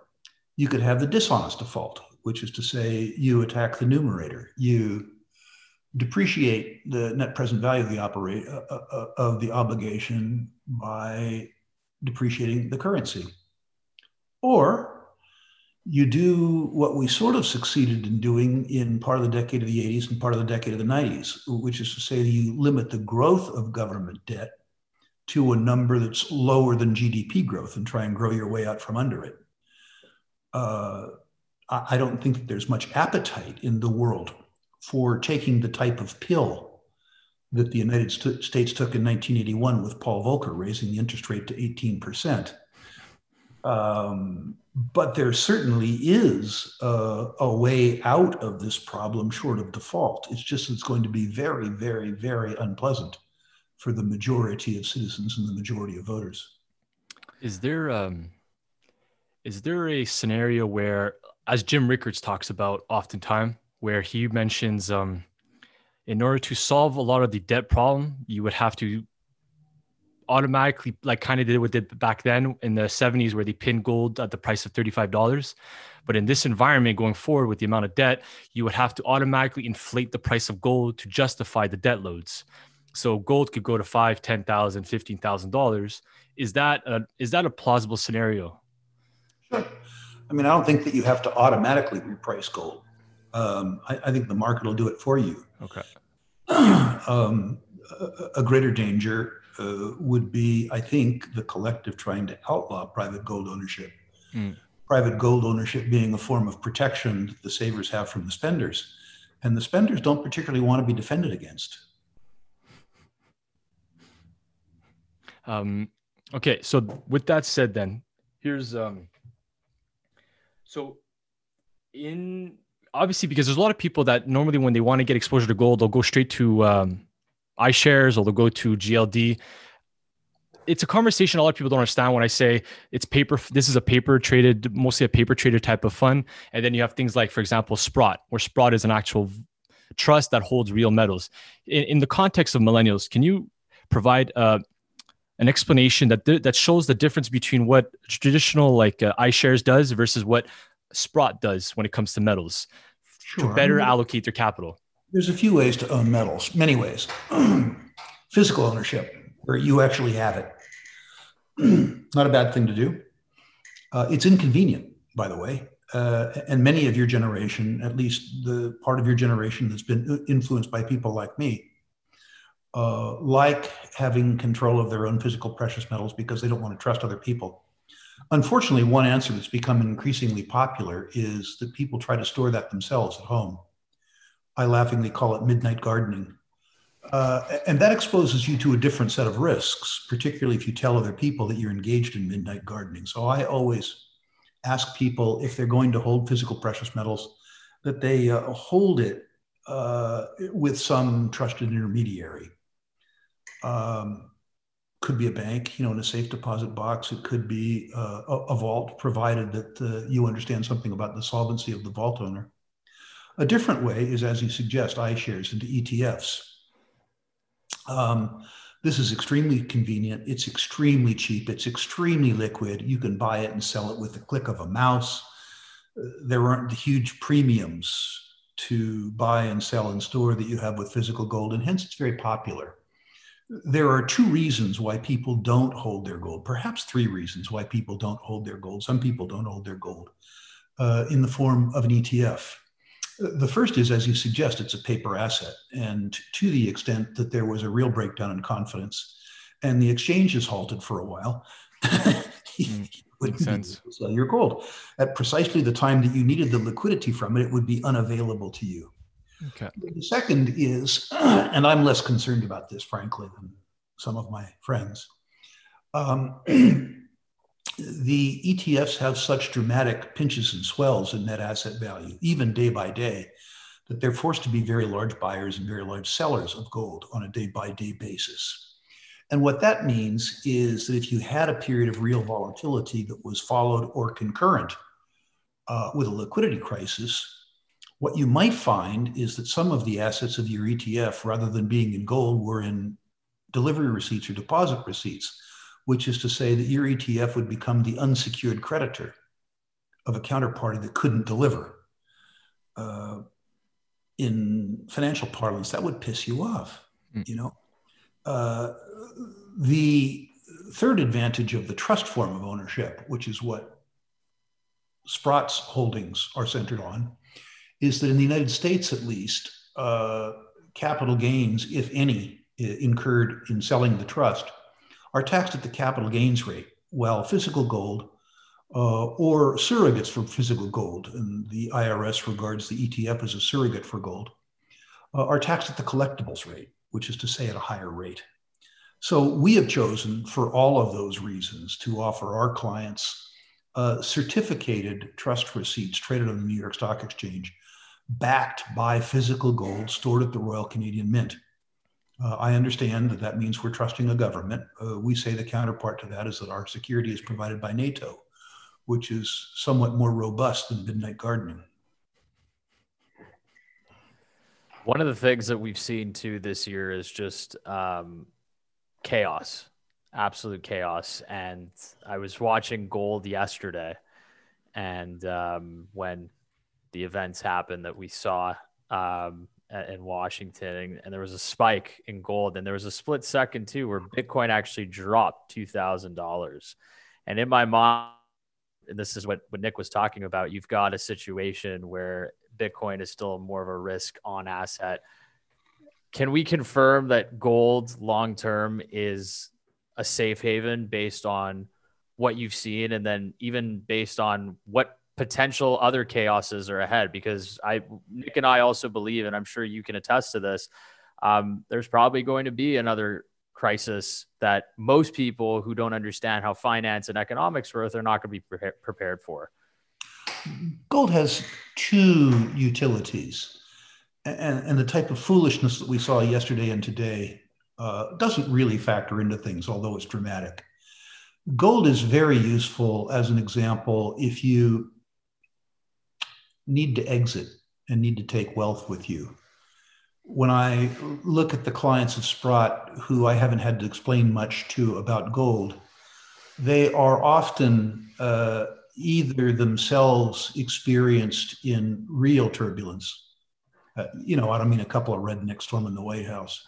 you could have the dishonest default which is to say you attack the numerator. You depreciate the net present value of the operate uh, uh, uh of the obligation by depreciating the currency. Or you do what we sort of succeeded in doing in part of the decade of the 80s and part of the decade of the 90s, which is to say you limit the growth of government debt to a number that's lower than GDP growth and try and grow your way out from under it. Uh, I don't think that there's much appetite in the world for taking the type of pill that the United States took in 1981 with Paul Volcker raising the interest rate to 18%. Um, but there certainly is a, a, way out of this problem short of default. It's just it's going to be very, very, very unpleasant for the majority of citizens and the majority of voters. Is there um, is there a scenario where, as Jim Rickards talks about oftentimes, where he mentions um, in order to solve a lot of the debt problem, you would have to automatically like kind of did what did back then in the 70s where they pinned gold at the price of $35 but in this environment going forward with the amount of debt you would have to automatically inflate the price of gold to justify the debt loads. So gold could go to five ten thousand fifteen thousand dollars. Is that a, is that a plausible scenario? Sure. I mean i don't think that you have to automatically reprice gold. Um, I, I, think the market will do it for you. Okay. Um, a, a greater danger uh, would be, I think, the collective trying to outlaw private gold ownership. Mm. Private gold ownership being a form of protection that the savers have from the spenders. And the spenders don't particularly want to be defended against. Um, okay, so with that said, then here's um, so in obviously because there's a lot of people that normally when they want to get exposure to gold, they'll go straight to um, iShares or they'll go to GLD. It's a conversation a lot of people don't understand when I say it's paper. This is a paper traded, mostly a paper trader type of fund. And then you have things like, for example, Sprott, where Sprott is an actual trust that holds real metals. In, in the context of millennials, can you provide uh, an explanation that th- that shows the difference between what traditional like uh, iShares does versus what Sprott does when it comes to metals sure. to better allocate their capital? There's a few ways to own metals, many ways. Physical ownership, where you actually have it. Not a bad thing to do. Uh, it's inconvenient, by the way. Uh, and many of your generation, at least the part of your generation that's been influenced by people like me, uh, like having control of their own physical precious metals because they don't want to trust other people. Unfortunately, one answer that's become increasingly popular is that people try to store that themselves at home. I laughingly call it midnight gardening. Uh, and that exposes you to a different set of risks, particularly if you tell other people that you're engaged in midnight gardening. So I always ask people if they're going to hold physical precious metals, that they uh, hold it uh, with some trusted intermediary. Um, could be a bank, you know, in a safe deposit box. It could be uh, a, a, vault, provided that uh, you understand something about the solvency of the vault owner. A different way is, as you suggest, iShares into ETFs. Um, this is extremely convenient. It's extremely cheap. It's extremely liquid. You can buy it and sell it with the click of a mouse. There aren't the huge premiums to buy and sell and store that you have with physical gold, and hence it's very popular. There are two reasons why people don't hold their gold, perhaps three reasons why people don't hold their gold. Some people don't hold their gold uh, in the form of an ETF. The first is, as you suggest, it's a paper asset. And to the extent that there was a real breakdown in confidence and the exchange is halted for a while, mm, would sense. sell your gold. At precisely the time that you needed the liquidity from it, it would be unavailable to you. Okay. The second is, and I'm less concerned about this, frankly, than some of my friends. Um, the ETFs have such dramatic pinches and swells in net asset value, even day by day, that they're forced to be very large buyers and very large sellers of gold on a day by day basis. And what that means is that if you had a period of real volatility that was followed or concurrent uh, with a liquidity crisis, what you might find is that some of the assets of your ETF, rather than being in gold, were in delivery receipts or deposit receipts which is to say that your ETF would become the unsecured creditor of a counterparty that couldn't deliver. Uh, in financial parlance, that would piss you off. Mm. You know, uh, the third advantage of the trust form of ownership, which is what Sprott's holdings are centered on, is that in the United States, at least, uh, capital gains, if any, incurred in selling the trust are taxed at the capital gains rate, while physical gold uh, or surrogates for physical gold, and the IRS regards the ETF as a surrogate for gold, uh, are taxed at the collectibles rate, which is to say at a higher rate. So we have chosen for all of those reasons to offer our clients uh, certificated trust receipts traded on the New York Stock Exchange, backed by physical gold stored at the Royal Canadian Mint. Uh, I understand that that means we're trusting a government. Uh, we say the counterpart to that is that our security is provided by NATO, which is somewhat more robust than midnight gardening. One of the things that we've seen too this year is just um, chaos, absolute chaos. And I was watching gold yesterday, and um, when the events happened that we saw, um, in Washington, and there was a spike in gold, and there was a split second too where mm-hmm. Bitcoin actually dropped two thousand dollars. And in my mind, and this is what what Nick was talking about, you've got a situation where Bitcoin is still more of a risk on asset. Can we confirm that gold long term is a safe haven based on what you've seen, and then even based on what potential other chaoses are ahead because I Nick and I also believe, and I'm sure you can attest to this. Um, there's probably going to be another crisis that most people who don't understand how finance and economics work are not going to be pre- prepared for. Gold has two utilities, and, and the type of foolishness that we saw yesterday and today uh, doesn't really factor into things, although it's dramatic. Gold is very useful as an example if you need to exit and need to take wealth with you. When I look at the clients of Sprott who I haven't had to explain much to about gold, they are often uh, either themselves experienced in real turbulence. Uh, you know, I don't mean a couple of rednecks storming the White House.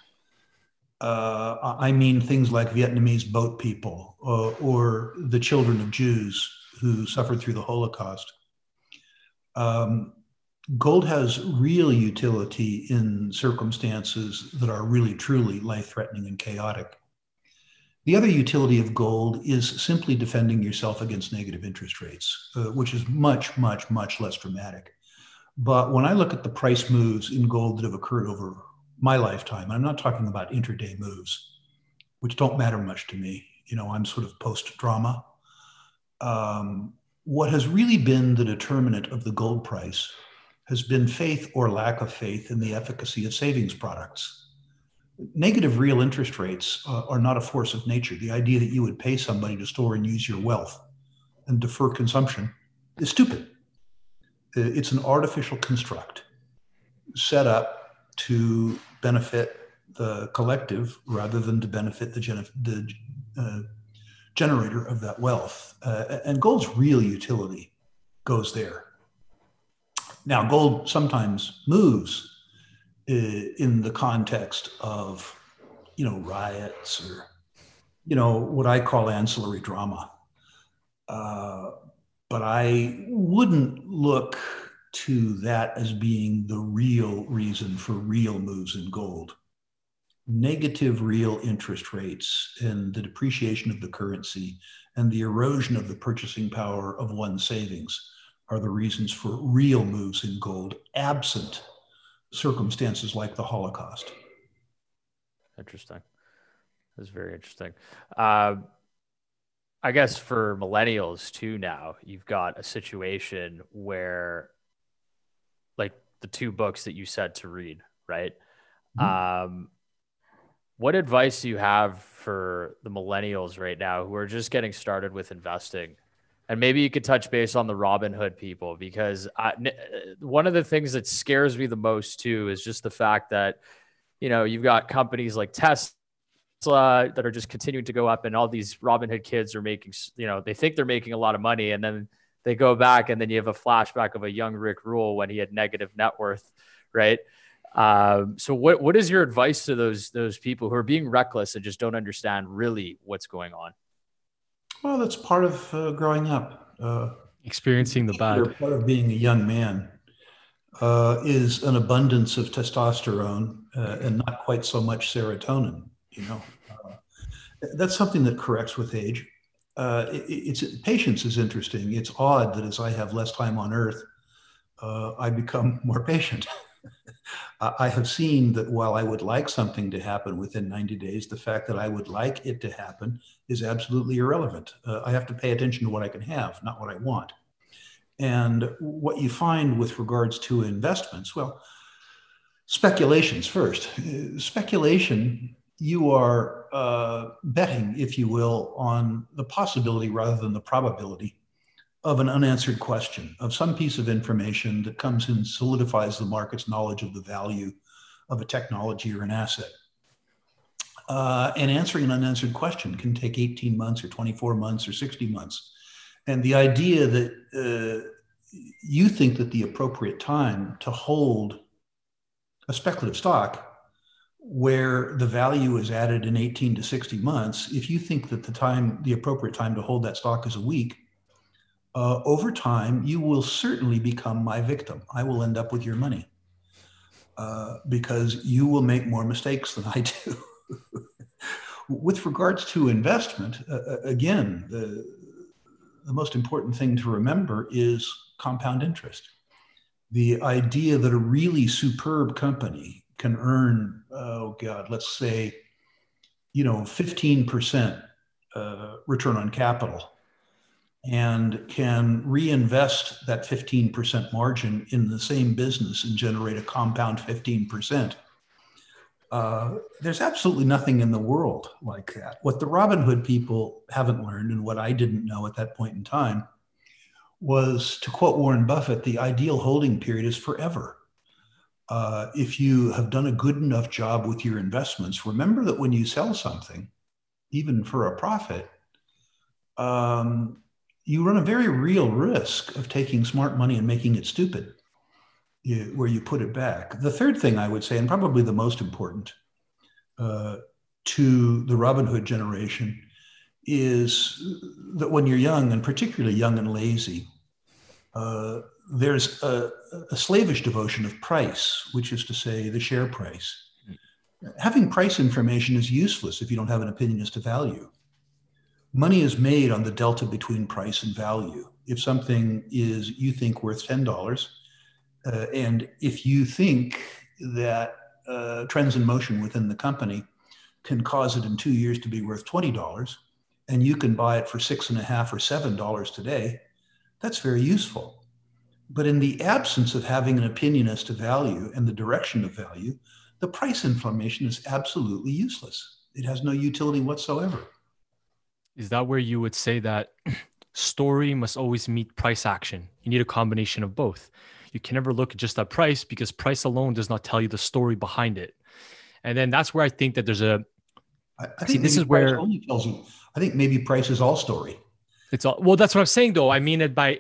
Uh, I mean things like Vietnamese boat people uh, or the children of Jews who suffered through the Holocaust um, gold has real utility in circumstances that are really, truly life threatening and chaotic. The other utility of gold is simply defending yourself against negative interest rates, uh, which is much, much, much less dramatic. But when I look at the price moves in gold that have occurred over my lifetime, I'm not talking about intraday moves, which don't matter much to me. You know, I'm sort of post drama. Um, what has really been the determinant of the gold price has been faith or lack of faith in the efficacy of savings products. Negative real interest rates uh, are not a force of nature. The idea that you would pay somebody to store and use your wealth and defer consumption is stupid. It's an artificial construct. set up to benefit the collective rather than to benefit the, gen- the uh, generator of that wealth. Uh, and gold's real utility goes there. Now, gold sometimes moves uh, in the context of, you know, riots or, you know, what I call ancillary drama. Uh, but I wouldn't look to that as being the real reason for real moves in gold. Negative real interest rates and the depreciation of the currency and the erosion of the purchasing power of one's savings are the reasons for real moves in gold, absent circumstances like the Holocaust. Interesting. That's very interesting. Uh, I guess for millennials too, now you've got a situation where, like the two books that you said to read, right? Mm-hmm. Um, what advice do you have for the millennials right now who are just getting started with investing? And maybe you could touch base on the Robinhood people because I, uh, one of the things that scares me the most too is just the fact that, you know, you've got companies like Tesla that are just continuing to go up, and all these Robinhood kids are making, you know, they think they're making a lot of money, and then they go back, and then you have a flashback of a young Rick Rule when he had negative net worth, right? Um, so what what is your advice to those those people who are being reckless and just don't understand really what's going on? Well, that's part of uh, growing up. Uh, Experiencing the bad. Part of being a young man uh, is an abundance of testosterone uh, and not quite so much serotonin. You know, uh, that's something that corrects with age. Uh, it, it's patience is interesting. It's odd that as I have less time on Earth, I become more patient. I have seen that while I would like something to happen within 90 days, the fact that I would like it to happen is absolutely irrelevant. Uh, I have to pay attention to what I can have, not what I want. And what you find with regards to investments, well, speculations first. Uh, speculation, you are uh, betting, if you will, on the possibility rather than the probability of an unanswered question, of some piece of information that comes and solidifies the market's knowledge of the value of a technology or an asset. Uh, and answering an unanswered question can take 18 months or 24 months or 60 months. And the idea that uh, you think that the appropriate time to hold a speculative stock where the value is added in 18 to 60 months, if you think that the time, the appropriate time to hold that stock is a week, uh, over time, you will certainly become my victim. I will end up with your money uh, because you will make more mistakes than I do. with regards to investment, uh, uh, again, the, the most important thing to remember is compound interest. The idea that a really superb company can earn, oh God, let's say, you know, 15% uh, return on capital and can reinvest that 15% margin in the same business and generate a compound 15%. Uh, there's absolutely nothing in the world like that. What the Robinhood people haven't learned, and what I didn't know at that point in time, was to quote Warren Buffett, the ideal holding period is forever. Uh, if you have done a good enough job with your investments, remember that when you sell something, even for a profit, um, you run a very real risk of taking smart money and making it stupid where you put it back. The third thing I would say, and probably the most important uh, to the Robinhood generation, is that when you're young, and particularly young and lazy, uh, there's a, a, slavish devotion of price, which is to say the share price. Having price information is useless if you don't have an opinion as to value money is made on the delta between price and value. If something is you think worth ten dollars, uh, and if you think that uh, trends in motion within the company can cause it in two years to be worth twenty dollars, and you can buy it for six and a half or seven dollars today, that's very useful. But in the absence of having an opinion as to value and the direction of value, the price information is absolutely useless. It has no utility whatsoever is that where you would say that story must always meet price action? You need a combination of both. You can never look at just that price because price alone does not tell you the story behind it. And then that's where I think that there's a I, I see this is where only tells. I think maybe price is all story. It's all well. That's what I'm saying, though. I mean it by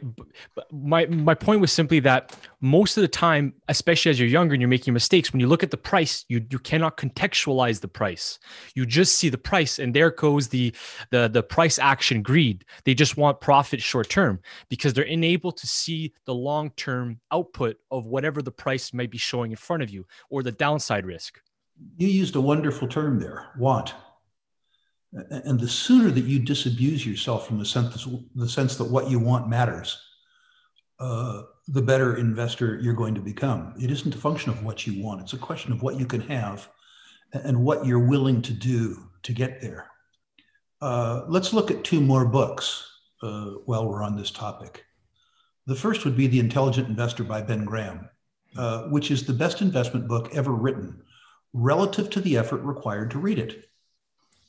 my my point was simply that most of the time, especially as you're younger and you're making mistakes, when you look at the price, you you cannot contextualize the price. You just see the price, and there goes the the the price action greed. They just want profit short term because they're unable to see the long term output of whatever the price might be showing in front of you or the downside risk. You used a wonderful term there, want. And the sooner that you disabuse yourself from the sense, the sense that what you want matters, uh, the better investor you're going to become. It isn't a function of what you want, it's a question of what you can have and what you're willing to do to get there. Uh, let's look at two more books uh, while we're on this topic. The first would be The Intelligent Investor by Ben Graham, uh, which is the best investment book ever written relative to the effort required to read it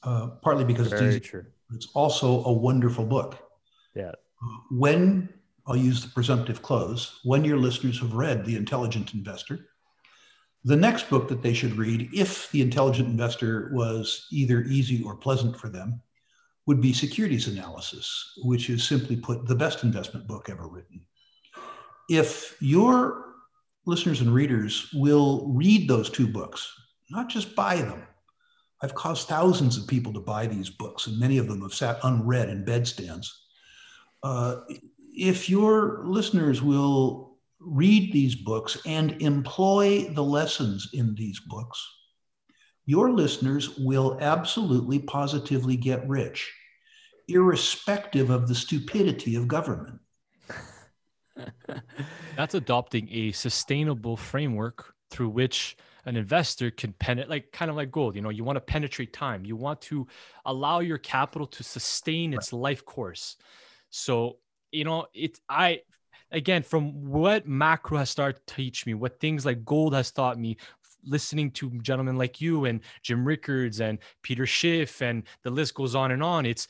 uh, partly because Very it's easy. True. It's also a wonderful book. Yeah. Uh, when I'll use the presumptive close, when your listeners have read The Intelligent Investor, the next book that they should read, if The Intelligent Investor was either easy or pleasant for them, would be Securities Analysis, which is simply put the best investment book ever written. If your listeners and readers will read those two books, not just buy them, I've caused thousands of people to buy these books, and many of them have sat unread in bedstands. Uh, if your listeners will read these books and employ the lessons in these books, your listeners will absolutely positively get rich, irrespective of the stupidity of government. That's adopting a sustainable framework through which an investor can penetrate like kind of like gold you know you want to penetrate time. You want to allow your capital to sustain its life course. So you know it i again from what macro has started to teach me what things like gold has taught me listening to gentlemen like you and jim rickards and peter schiff and the list goes on and on it's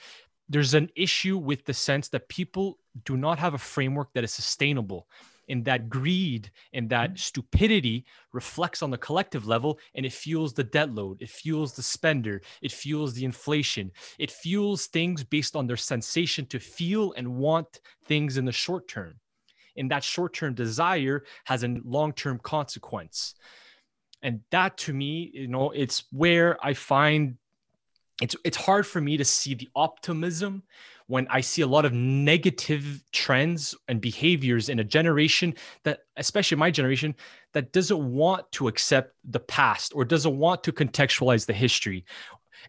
there's an issue with the sense that people do not have a framework that is sustainable and that greed and that mm-hmm. stupidity reflects on the collective level and it fuels the debt load it fuels the spender it fuels the inflation it fuels things based on their sensation to feel and want things in the short term and that short term desire has a long term consequence and that to me you know it's where i find it's it's hard for me to see the optimism when I see a lot of negative trends and behaviors in a generation that, especially my generation, that doesn't want to accept the past or doesn't want to contextualize the history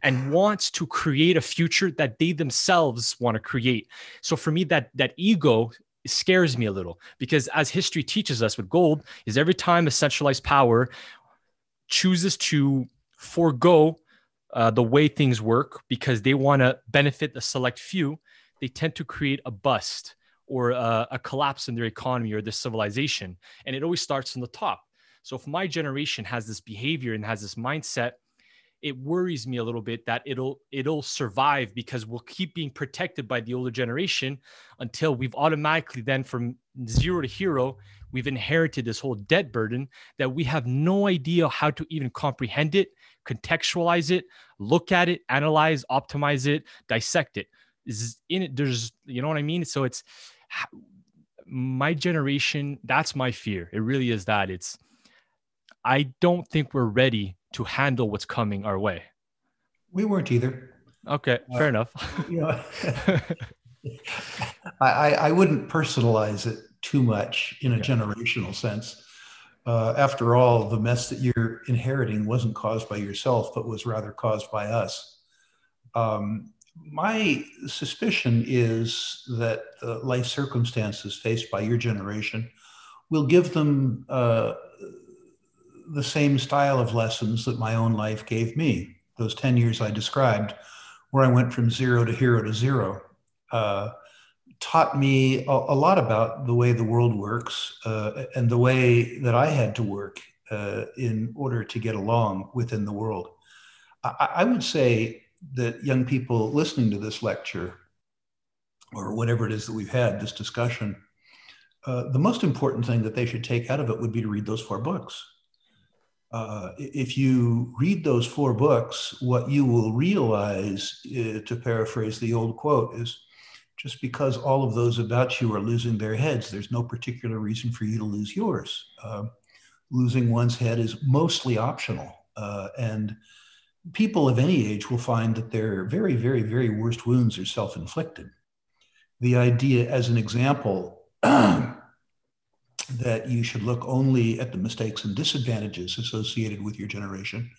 and wants to create a future that they themselves want to create. So for me, that that ego scares me a little because as history teaches us with gold, is every time a centralized power chooses to forego uh, the way things work because they want to benefit the select few, they tend to create a bust or a, a collapse in their economy or their civilization. And it always starts from the top. So if my generation has this behavior and has this mindset, it worries me a little bit that it'll it'll survive because we'll keep being protected by the older generation until we've automatically then from zero to hero we've inherited this whole debt burden that we have no idea how to even comprehend it contextualize it, look at it, analyze, optimize it, dissect it. Is in it, there's, you know what I mean? So it's my generation, that's my fear. It really is that. It's, I don't think we're ready to handle what's coming our way. We weren't either. Okay, uh, fair enough. you know, I, I wouldn't personalize it too much in a yeah. generational sense uh, after all, the mess that you're inheriting wasn't caused by yourself, but was rather caused by us. Um, my suspicion is that the life circumstances faced by your generation will give them uh, the same style of lessons that my own life gave me. Those 10 years I described, where I went from zero to hero to zero. Uh, taught me a, a, lot about the way the world works uh, and the way that I had to work uh, in order to get along within the world. I, I, would say that young people listening to this lecture or whatever it is that we've had, this discussion, uh, the most important thing that they should take out of it would be to read those four books. Uh, if you read those four books, what you will realize, uh, to paraphrase the old quote, is just because all of those about you are losing their heads, there's no particular reason for you to lose yours. Uh, losing one's head is mostly optional. Uh, and people of any age will find that their very, very, very worst wounds are self inflicted. The idea, as an example, that you should look only at the mistakes and disadvantages associated with your generation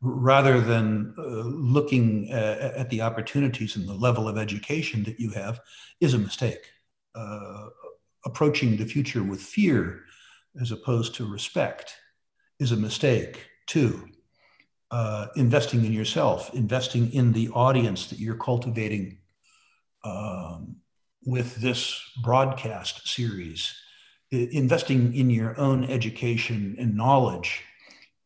rather than uh, looking uh, at the opportunities and the level of education that you have is a mistake. Uh, approaching the future with fear as opposed to respect is a mistake too. Uh, investing in yourself, investing in the audience that you're cultivating um, with this broadcast series, investing in your own education and knowledge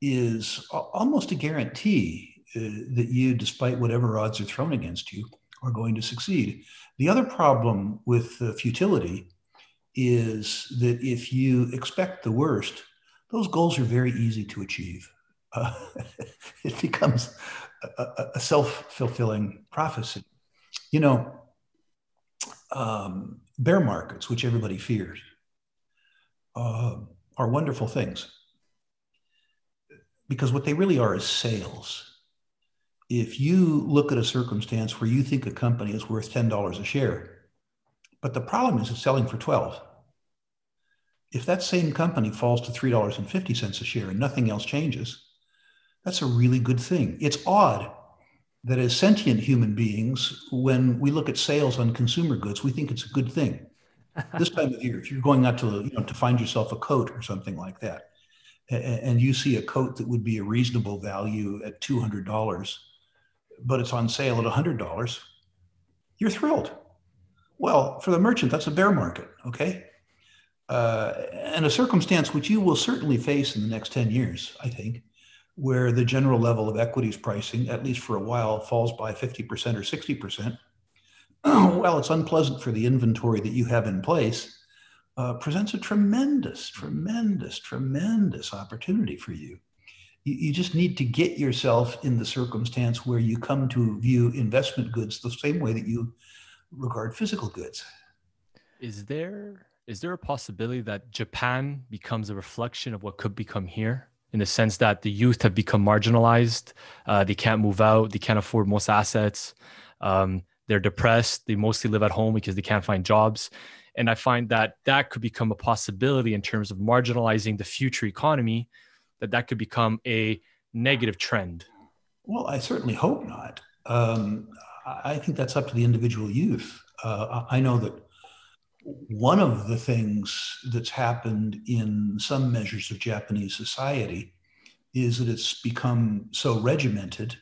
is almost a guarantee uh, that you, despite whatever odds are thrown against you, are going to succeed. The other problem with uh, futility is that if you expect the worst, those goals are very easy to achieve. Uh, it becomes a, a self fulfilling prophecy. You know, um, bear markets, which everybody fears, uh, are wonderful things because what they really are is sales. If you look at a circumstance where you think a company is worth $10 a share, but the problem is it's selling for 12. If that same company falls to $3.50 a share and nothing else changes, that's a really good thing. It's odd that as sentient human beings, when we look at sales on consumer goods, we think it's a good thing. this time of year, if you're going out to, you know, to find yourself a coat or something like that, and you see a coat that would be a reasonable value at $200, but it's on sale at $100, you're thrilled. Well, for the merchant, that's a bear market, okay? Uh, and a circumstance which you will certainly face in the next 10 years, I think, where the general level of equities pricing, at least for a while, falls by 50% or 60%. well, it's unpleasant for the inventory that you have in place uh, presents a tremendous, tremendous, tremendous opportunity for you. you. You just need to get yourself in the circumstance where you come to view investment goods the same way that you regard physical goods. Is there is there a possibility that Japan becomes a reflection of what could become here? In the sense that the youth have become marginalized. Uh, they can't move out. They can't afford most assets. Um, they're depressed. They mostly live at home because they can't find jobs. And I find that that could become a possibility in terms of marginalizing the future economy, that that could become a negative trend. Well, I certainly hope not. Um, I think that's up to the individual youth. Uh, I know that one of the things that's happened in some measures of Japanese society is that it's become so regimented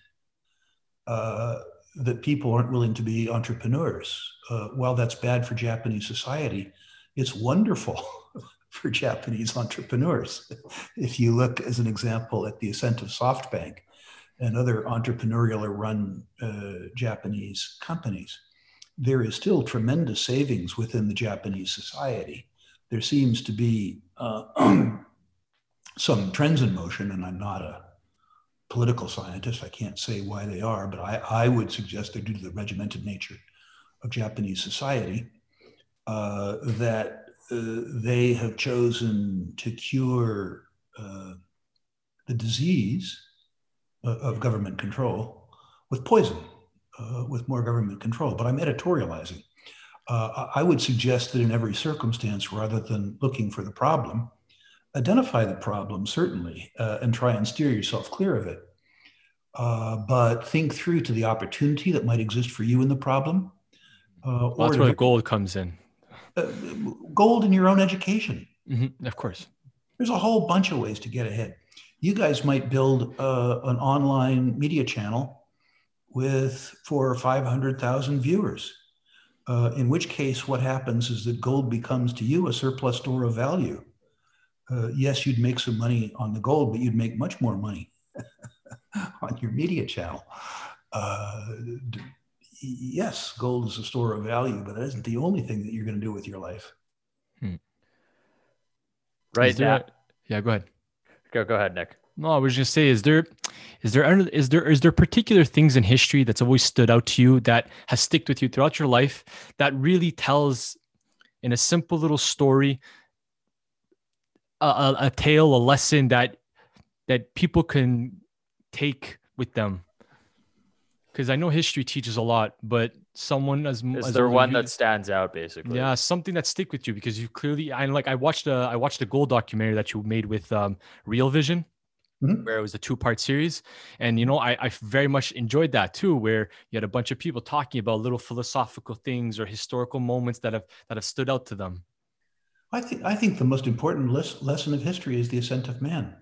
uh, that people aren't willing to be entrepreneurs. Uh, while that's bad for Japanese society, it's wonderful for Japanese entrepreneurs. If you look, as an example, at the ascent of SoftBank and other entrepreneurial run uh, Japanese companies, there is still tremendous savings within the Japanese society. There seems to be uh, some trends in motion, and I'm not a political scientist. I can't say why they are, but I, I would suggest they're due to the regimented nature of Japanese society, uh, that uh, they have chosen to cure uh, the disease of government control with poison, uh, with more government control. But I'm editorializing. Uh, I would suggest that in every circumstance, rather than looking for the problem, identify the problem, certainly, uh, and try and steer yourself clear of it. Uh, but think through to the opportunity that might exist for you in the problem. Uh, well, that's where the gold comes in. Uh, gold in your own education. Mm-hmm, of course. There's a whole bunch of ways to get ahead. You guys might build uh, an online media channel with four or 500,000 viewers. Uh, in which case, what happens is that gold becomes to you a surplus store of value uh, yes, you'd make some money on the gold, but you'd make much more money on your media channel. Uh, yes, gold is a store of value, but that isn't the only thing that you're going to do with your life. Hmm. right there, now. yeah, go ahead. Go go ahead, Nick. No, I was just say, is there, is there, is there, is there particular things in history that's always stood out to you that has sticked with you throughout your life that really tells, in a simple little story, a, a, a tale, a lesson that that people can take with them? Because I know history teaches a lot, but someone as Is as there one you- that stands out basically? yeah, something that stick with you because you clearly I like I watched a I watched a gold documentary that you made with um, Real Vision, Mhm. where it was a two part series, and you know I I very much enjoyed that too, where you had a bunch of people talking about little philosophical things or historical moments that have that have stood out to them. I think I think the most important les- lesson of history is the ascent of man.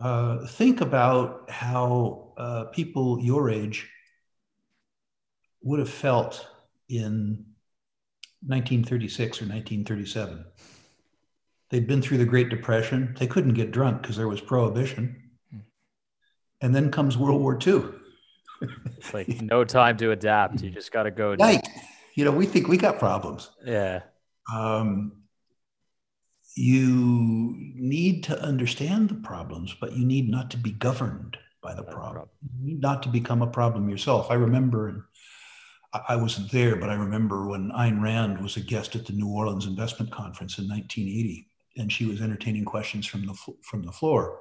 Uh, think about how uh, people your age would have felt in 1936 or 1937. They'd been through the Great Depression. They couldn't get drunk because there was prohibition. And then comes World War II. It's like no time to adapt. You just got to go. Yike. You know, we think we got problems. Yeah. um, you need to understand the problems, but you need not to be governed by the problem. problem. You need not to become a problem yourself. I remember, and I wasn't there, but I remember when Ayn Rand was a guest at the New Orleans Investment Conference in 1980, and she was entertaining questions from the from the floor.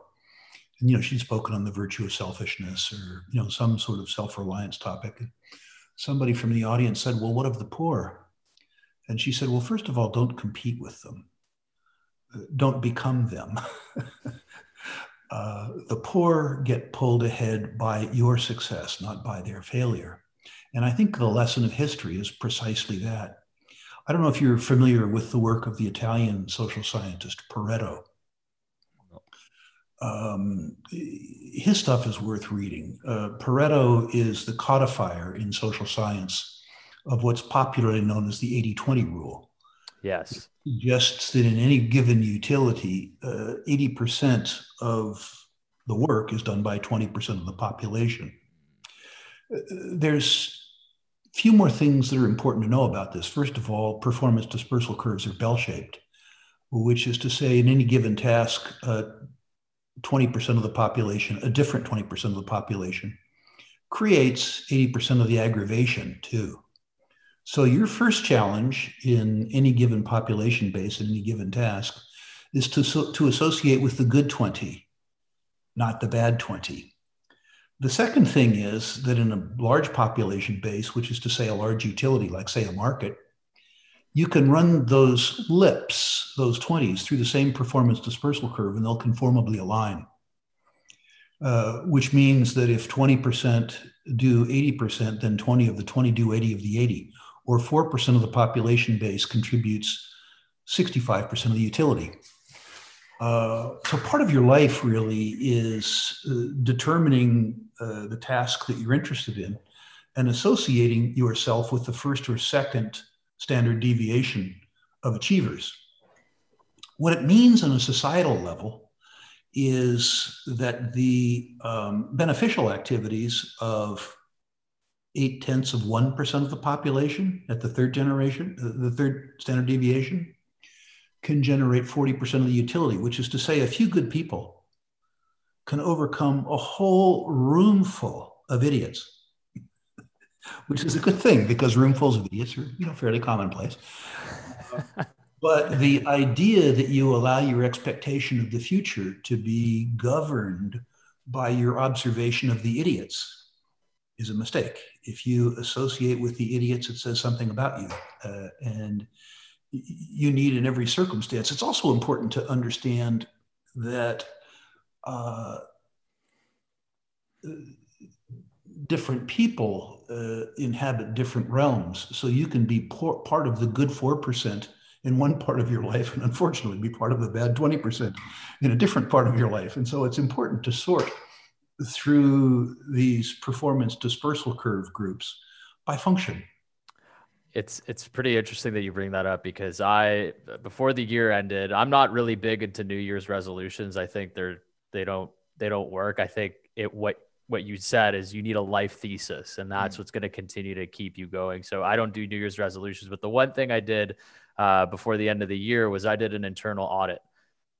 And you know, she'd spoken on the virtue of selfishness, or you know, some sort of self-reliance topic. Somebody from the audience said, "Well, what of the poor?" And she said, Well, first of all, don't compete with them, don't become them. uh, the poor get pulled ahead by your success, not by their failure. And I think the lesson of history is precisely that. I don't know if you're familiar with the work of the Italian social scientist Pareto. Um, his stuff is worth reading. Uh, Pareto is the codifier in social science of what's popularly known as the 80 20 rule. Yes. It Suggests that in any given utility, uh, 80% of the work is done by 20% of the population. Uh, There's few more things that are important to know about this. First of all, performance dispersal curves are bell shaped, which is to say, in any given task, uh, 20% of the population, a different 20% of the population, creates 80% of the aggravation too. So your first challenge in any given population base in any given task is to, so, to associate with the good 20, not the bad 20. The second thing is that in a large population base, which is to say a large utility, like say a market, you can run those lips, those 20s, through the same performance dispersal curve and they'll conformably align. Uh, which means that if 20% do 80%, then 20 of the 20 do 80 of the 80 or 4% of the population base contributes 65% of the utility. Uh, so part of your life really is uh, determining uh, the task that you're interested in and associating yourself with the first or second standard deviation of achievers. What it means on a societal level is that the um, beneficial activities of eight tenths of 1% of the population at the third generation, uh, the third standard deviation, can generate 40% of the utility, which is to say, a few good people can overcome a whole room full of idiots, which is a good thing because roomfuls of idiots are you know, fairly commonplace. but the idea that you allow your expectation of the future to be governed by your observation of the idiots is a mistake. If you associate with the idiots, it says something about you. Uh, and you need in every circumstance. It's also important to understand that uh, different people uh, inhabit different realms. So you can be part of the good 4% in one part of your life and unfortunately be part of the bad 20% in a different part of your life. And so it's important to sort through these performance dispersal curve groups by function. It's it's pretty interesting that you bring that up because I before the year ended, I'm not really big into New Year's resolutions. I think they're they don't they don't work. I think it what what you said is you need a life thesis and that's what's going to continue to keep you going. So I don't do New Year's resolutions, but the one thing I did uh, before the end of the year was I did an internal audit.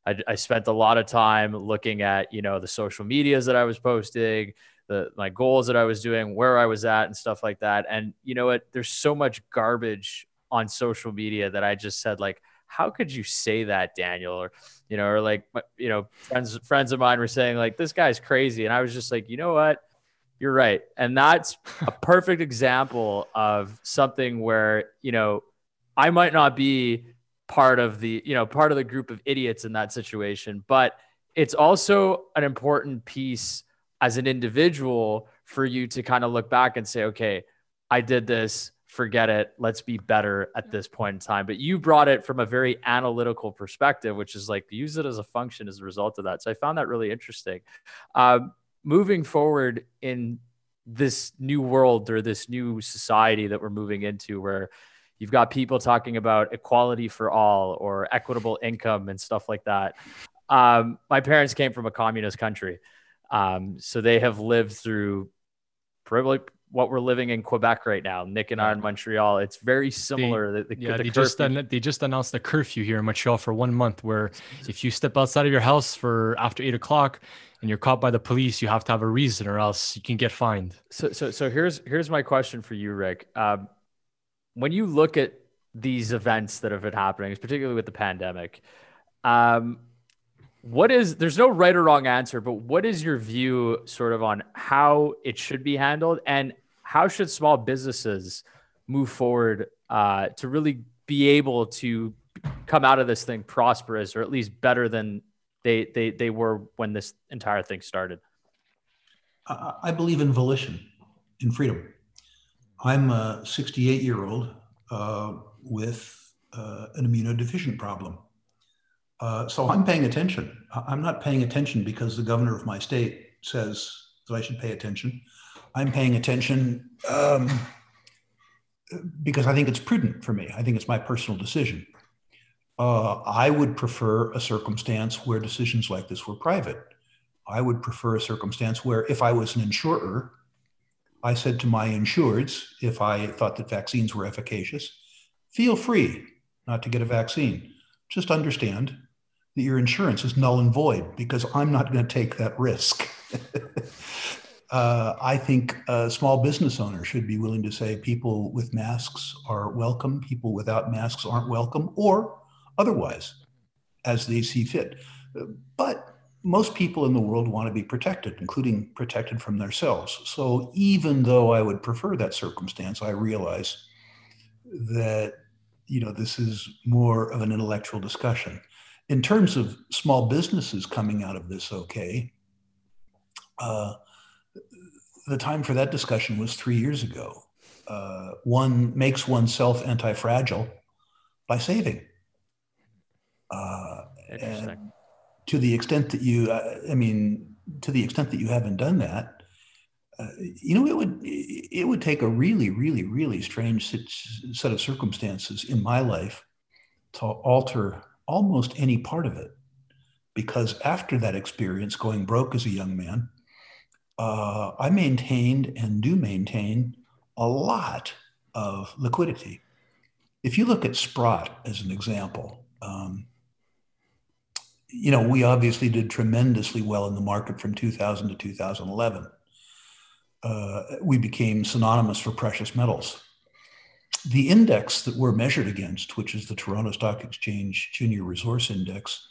I, I spent a lot of time looking at you know the social medias that I was posting, the my goals that I was doing, where I was at, and stuff like that. And you know what? There's so much garbage on social media that I just said like, how could you say that, Daniel? Or you know, or like you know, friends friends of mine were saying like this guy's crazy, and I was just like, you know what? You're right. And that's a perfect example of something where, you know, I might not be part of the, you know, part of the group of idiots in that situation, but it's also an important piece as an individual for you to kind of look back and say, okay, I did this, forget it, let's be better at this point in time. But you brought it from a very analytical perspective, which is like use it as a function as a result of that. So I found that really interesting. Um, moving forward in this new world or this new society that we're moving into where you've got people talking about equality for all or equitable income and stuff like that um, my parents came from a communist country um, so they have lived through probably what we're living in Quebec right now. Nick and I in Montreal. It's very similar. They, the, the, yeah, the they just they just announced the curfew here in Montreal for one month, where if you step outside of your house for after eight o'clock, and you're caught by the police, you have to have a reason, or else you can get fined. So, so, so here's here's my question for you, Rick. Um, when you look at these events that have been happening, particularly with the pandemic, um, what is there's no right or wrong answer, but what is your view, sort of, on how it should be handled, and how should small businesses move forward uh, to really be able to come out of this thing prosperous, or at least better than they they they were when this entire thing started? I believe in volition, in freedom. I'm a 68 year old uh, with uh, an immunodeficient problem. Uh, so I'm paying attention. I'm not paying attention because the governor of my state says that I should pay attention. I'm paying attention um, because I think it's prudent for me. I think it's my personal decision. Uh, I would prefer a circumstance where decisions like this were private. I would prefer a circumstance where, if I was an insurer, I said to my insureds, if I thought that vaccines were efficacious, feel free not to get a vaccine. Just understand that your insurance is null and void because I'm not going to take that risk. uh, I think a small business owner should be willing to say people with masks are welcome, people without masks aren't welcome, or otherwise as they see fit. But most people in the world want to be protected, including protected from themselves. So even though I would prefer that circumstance, I realize that you know this is more of an intellectual discussion. In terms of small businesses coming out of this, okay, uh, the time for that discussion was three years ago. Uh, one makes oneself anti-fragile by saving. Uh, and to the extent that you, uh, I mean, to the extent that you haven't done that, uh, you know, it would it would take a really, really, really strange set of circumstances in my life to alter almost any part of it. Because after that experience, going broke as a young man, uh, I maintained and do maintain a lot of liquidity. If you look at Sprott as an example, um, you know, we obviously did tremendously well in the market from 2000 to 2011. Uh, we became synonymous for precious metals. The index that we're measured against, which is the Toronto Stock Exchange Junior Resource Index,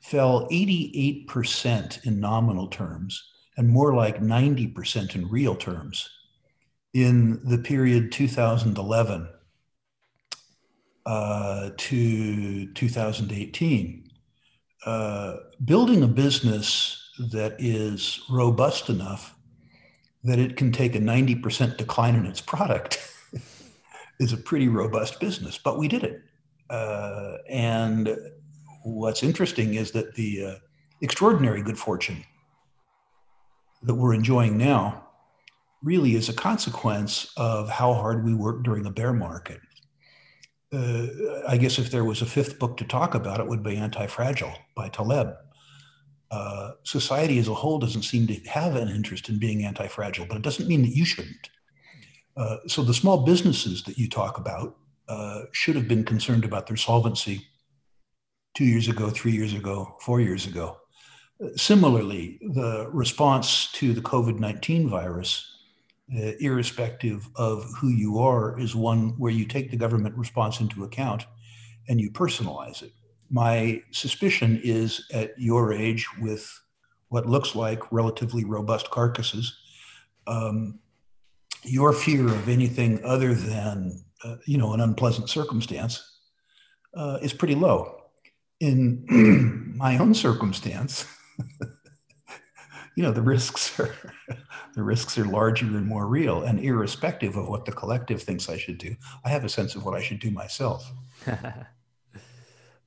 fell 88% in nominal terms and more like 90% in real terms in the period 2011 uh, to 2018 uh, building a business that is robust enough that it can take a 90% decline in its product is a pretty robust business, but we did it. Uh, and what's interesting is that the uh, extraordinary good fortune that we're enjoying now really is a consequence of how hard we worked during a bear market uh, I guess if there was a fifth book to talk about, it would be Anti-Fragile by Taleb. Uh, society as a whole doesn't seem to have an interest in being anti-fragile, but it doesn't mean that you shouldn't. Uh, so the small businesses that you talk about uh, should have been concerned about their solvency two years ago, three years ago, four years ago. Similarly, the response to the COVID 19 virus, uh, irrespective of who you are, is one where you take the government response into account and you personalize it. My suspicion is at your age, with what looks like relatively robust carcasses, um, your fear of anything other than uh, you know an unpleasant circumstance uh, is pretty low. In my own circumstance, you know the risks are the risks are larger and more real, and irrespective of what the collective thinks I should do, I have a sense of what I should do myself.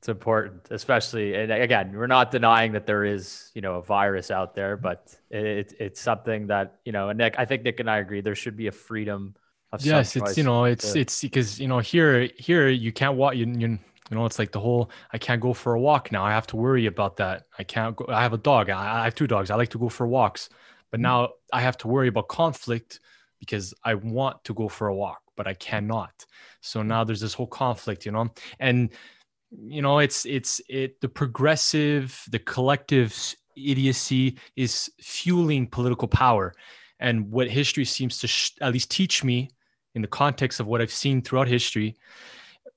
it's important, especially and again, we're not denying that there is you know a virus out there, but it, it's something that you know. And Nick, I think Nick and I agree there should be a freedom of yes. It's you know it's to, it's because you know here here you can't walk you, you you know, it's like the whole I can't go for a walk now. I have to worry about that. I can't go. I have a dog. I, I have two dogs. I like to go for walks, but mm-hmm. now I have to worry about conflict because I want to go for a walk, but I cannot. So now there's this whole conflict, you know, and you know it's it's it the progressive the collective idiocy is fueling political power. And what history seems to sh- at least teach me in the context of what i've seen throughout history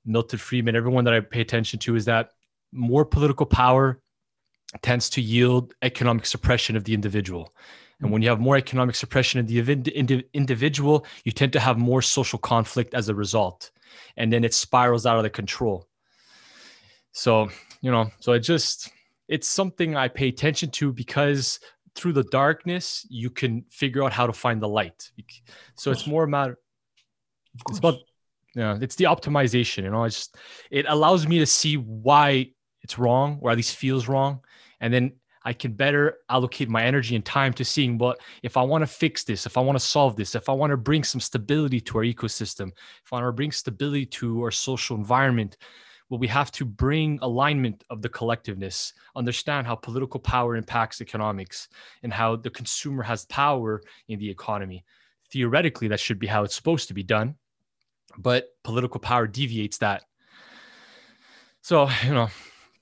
milton friedman everyone that i pay attention to is that more political power tends to yield economic suppression of the individual. And when you have more economic suppression of the individual you tend to have more social conflict as a result. And then it spirals out of the control so, you know, so it just, it's something I pay attention to because through the darkness, you can figure out how to find the light. So it's more a matter, it's about, yeah, it's the optimization, you know, it's just, it allows me to see why it's wrong or at least feels wrong. And then I can better allocate my energy and time to seeing what if I want to fix this, if I want to solve this, if I want to bring some stability to our ecosystem, if I want to bring stability to our social environment, well, we have to bring alignment of the collectiveness, understand how political power impacts economics and how the consumer has power in the economy. Theoretically, that should be how it's supposed to be done, but political power deviates that. So, you know,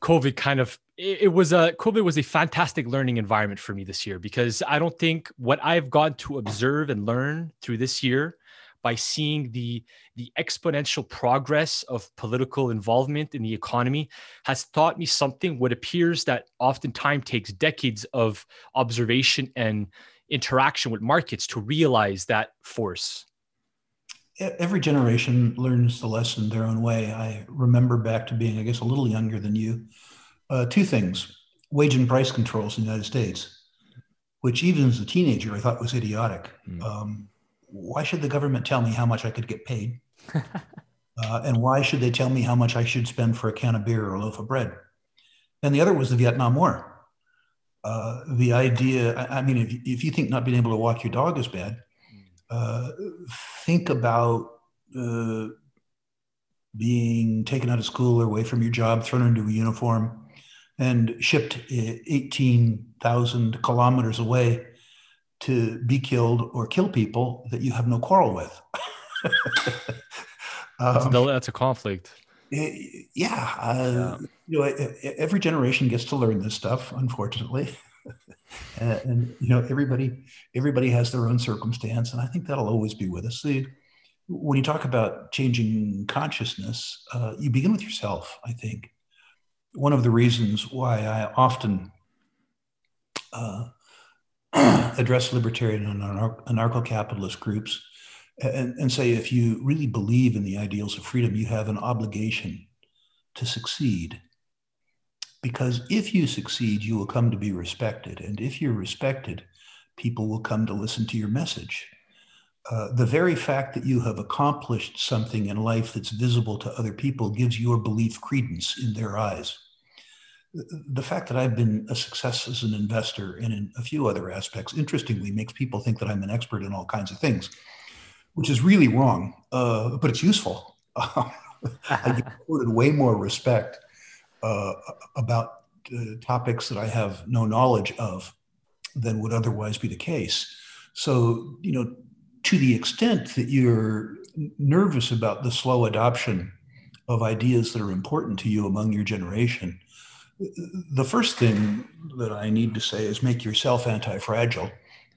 COVID kind of it, was a COVID was a fantastic learning environment for me this year because I don't think what I've gotten to observe and learn through this year by seeing the the exponential progress of political involvement in the economy has taught me something. What appears that oftentimes takes decades of observation and interaction with markets to realize that force. Every generation learns the lesson their own way. I remember back to being i guess a little younger than you. Uh, two things wage and price controls in the united states which even as a teenager i thought was idiotic. Mm. um, why should the government tell me how much I could get paid? uh, and why should they tell me how much I should spend for a can of beer or a loaf of bread? And the other was the Vietnam War. Uh, the idea, I, I mean, if, if, you think not being able to walk your dog is bad, uh, think about uh, being taken out of school or away from your job, thrown into a uniform, and shipped 18,000 kilometers away to be killed or kill people that you have no quarrel with. um, that's, a, that's, a, conflict. Yeah, uh, yeah. You know, every generation gets to learn this stuff, unfortunately. and, and, you know, everybody everybody has their own circumstance, and I think that'll always be with us. The, when you talk about changing consciousness, uh, you begin with yourself. I think one of the reasons why I often uh, address libertarian and anarcho capitalist groups and, and say if you really believe in the ideals of freedom, you have an obligation to succeed. Because if you succeed, you will come to be respected. And if you're respected, people will come to listen to your message. Uh, the very fact that you have accomplished something in life that's visible to other people gives your belief credence in their eyes the fact that I've been a success as an investor and in a few other aspects, interestingly, makes people think that I'm an expert in all kinds of things, which is really wrong, uh, but it's useful. I get quoted way more respect uh, about uh, topics that I have no knowledge of than would otherwise be the case. So, you know, to the extent that you're nervous about the slow adoption of ideas that are important to you among your generation, the first thing that I need to say is make yourself anti fragile.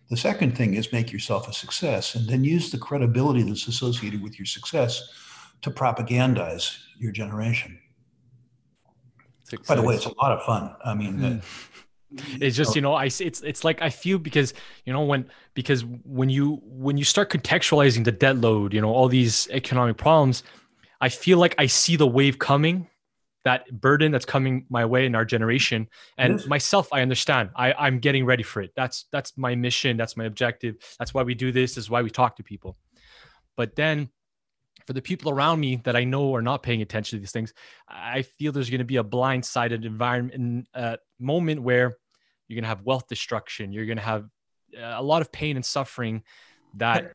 The second thing is make yourself a success and then use the credibility that's associated with your success to propagandize your generation. Success. By the way, it's a lot of fun. I mean, mm it's just you know i it's it's like i feel because you know when because when you when you start contextualizing the debt load you know all these economic problems i feel like i see the wave coming that burden that's coming my way in our generation. And yes. myself i understand. I i'm getting ready for it. That's that's my mission. That's my objective. That's why we do this, this is why we talk to people. But then for the people around me that I know are not paying attention to these things, I feel there's going to be a blindsided environment, uh, moment where you're going to have wealth destruction. You're going to have uh, a lot of pain and suffering that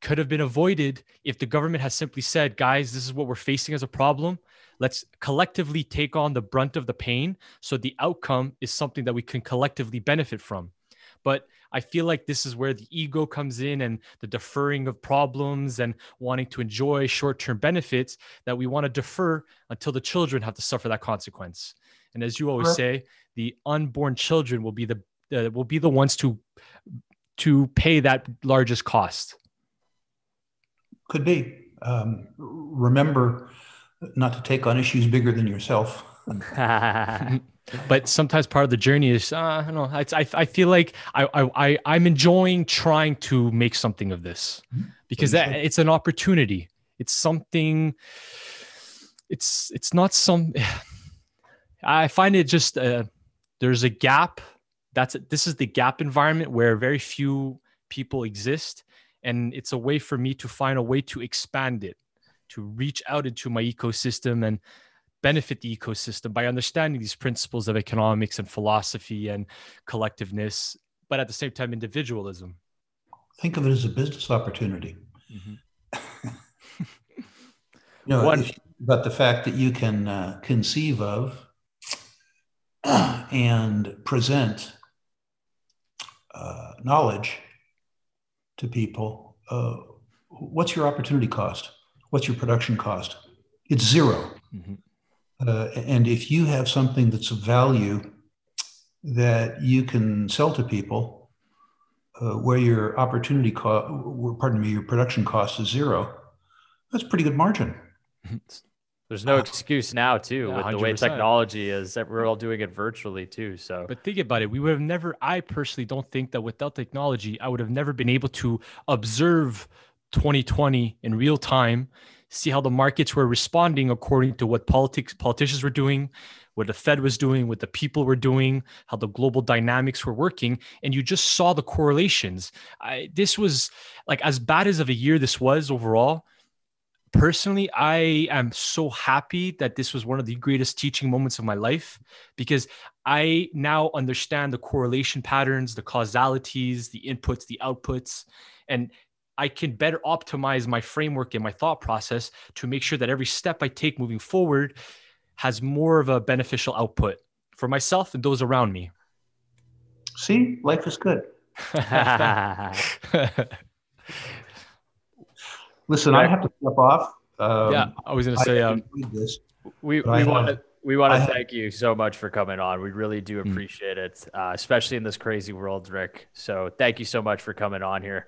could have been avoided if the government has simply said, guys, this is what we're facing as a problem. Let's collectively take on the brunt of the pain. So the outcome is something that we can collectively benefit from. But I feel like this is where the ego comes in and the deferring of problems and wanting to enjoy short term benefits that we want to defer until the children have to suffer that consequence. And as you always say, the unborn children will be the uh, will be the ones to to pay that largest cost. Could be. Um, remember not to take on issues bigger than yourself. but sometimes part of the journey is uh, I don't know. I, I, I feel like I, I I'm enjoying trying to make something of this mm-hmm. because that, it's an opportunity. It's something. It's it's not some. I find it just uh, there's a gap. That's this is the gap environment where very few people exist, and it's a way for me to find a way to expand it, to reach out into my ecosystem and benefit the ecosystem by understanding these principles of economics and philosophy and collectiveness, but at the same time, individualism. Think of it as a business opportunity. Mm-hmm. you know, One, but the fact that you can uh, conceive of and present uh, knowledge to people, uh, what's your opportunity cost? What's your production cost? It's 0 mm-hmm. Uh, and if you have something that's of value that you can sell to people uh, where your opportunity cost, pardon me, your production cost is zero, that's pretty good margin. There's no excuse now, too, yeah, with 100%. the way technology is that we're all doing it virtually, too. So, but think about it. We would have never, I personally don't think that without technology, I would have never been able to observe 2020 in real time see how the markets were responding according to what politics politicians were doing, what the Fed was doing, what the people were doing, how the global dynamics were working, and you just saw the correlations. I, this was like as bad as of a year this was overall. Personally, I am so happy that this was one of the greatest teaching moments of my life because I now understand the correlation patterns, the causalities, the inputs, the outputs, and I can better optimize my framework and my thought process to make sure that every step I take moving forward has more of a beneficial output for myself and those around me. See, life is good. Listen, I have to step off. Um, yeah, I was going to say, um, this, we, we want to. We want to thank you so much for coming on. We really do hmm. appreciate it, uh, especially in this crazy world, Rick. So thank you so much for coming on here.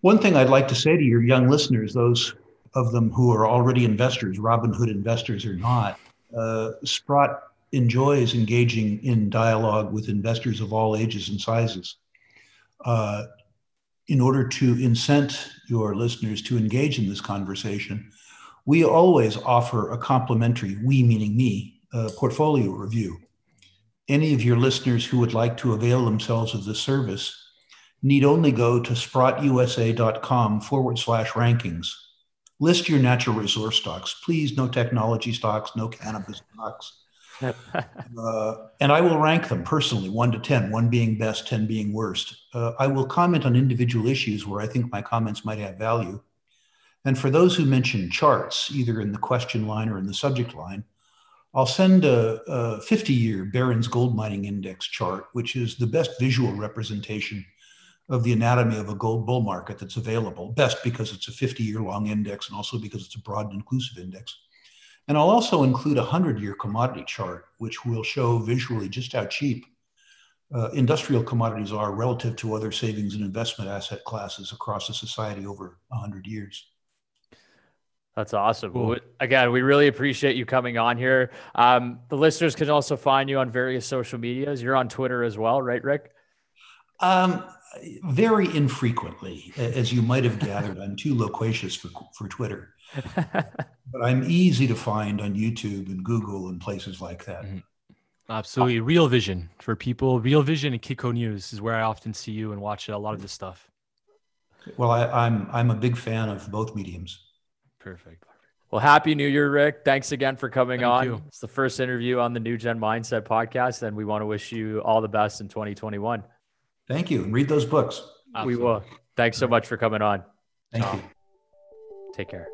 One thing I'd like to say to your young listeners, those of them who are already investors, Robinhood investors or not, uh, Sprott enjoys engaging in dialogue with investors of all ages and sizes. Uh, in order to incent your listeners to engage in this conversation, we always offer a complimentary, we meaning me, uh, portfolio review. Any of your listeners who would like to avail themselves of this service need only go to sprottusa.com forward slash rankings. List your natural resource stocks. Please, no technology stocks, no cannabis stocks. uh, and I will rank them personally, one to 10, one being best, 10 being worst. Uh, I will comment on individual issues where I think my comments might have value. And for those who mention charts, either in the question line or in the subject line, I'll send a, a 50 year Barron's Gold Mining Index chart, which is the best visual representation of the anatomy of a gold bull market that's available, best because it's a 50 year long index and also because it's a broad and inclusive index. And I'll also include a 100 year commodity chart, which will show visually just how cheap uh, industrial commodities are relative to other savings and investment asset classes across the society over 100 years. That's awesome. Cool. Well, again, we really appreciate you coming on here. Um, the listeners can also find you on various social medias. You're on Twitter as well, right, Rick? Um, very infrequently, as you might have gathered. I'm too loquacious for, for Twitter, but I'm easy to find on YouTube and Google and places like that. Mm-hmm. Absolutely. Real Vision for people. Real Vision and Kitco News is where I often see you and watch a lot of this stuff. Well, I, I'm I'm a big fan of both mediums. Perfect. Well, happy New Year, Rick. Thanks again for coming Thank on. You. It's the first interview on the New Gen Mindset podcast, and we want to wish you all the best in 2021. Thank you. And read those books. Absolutely. We will. Thanks so much for coming on. Thank you. Take care.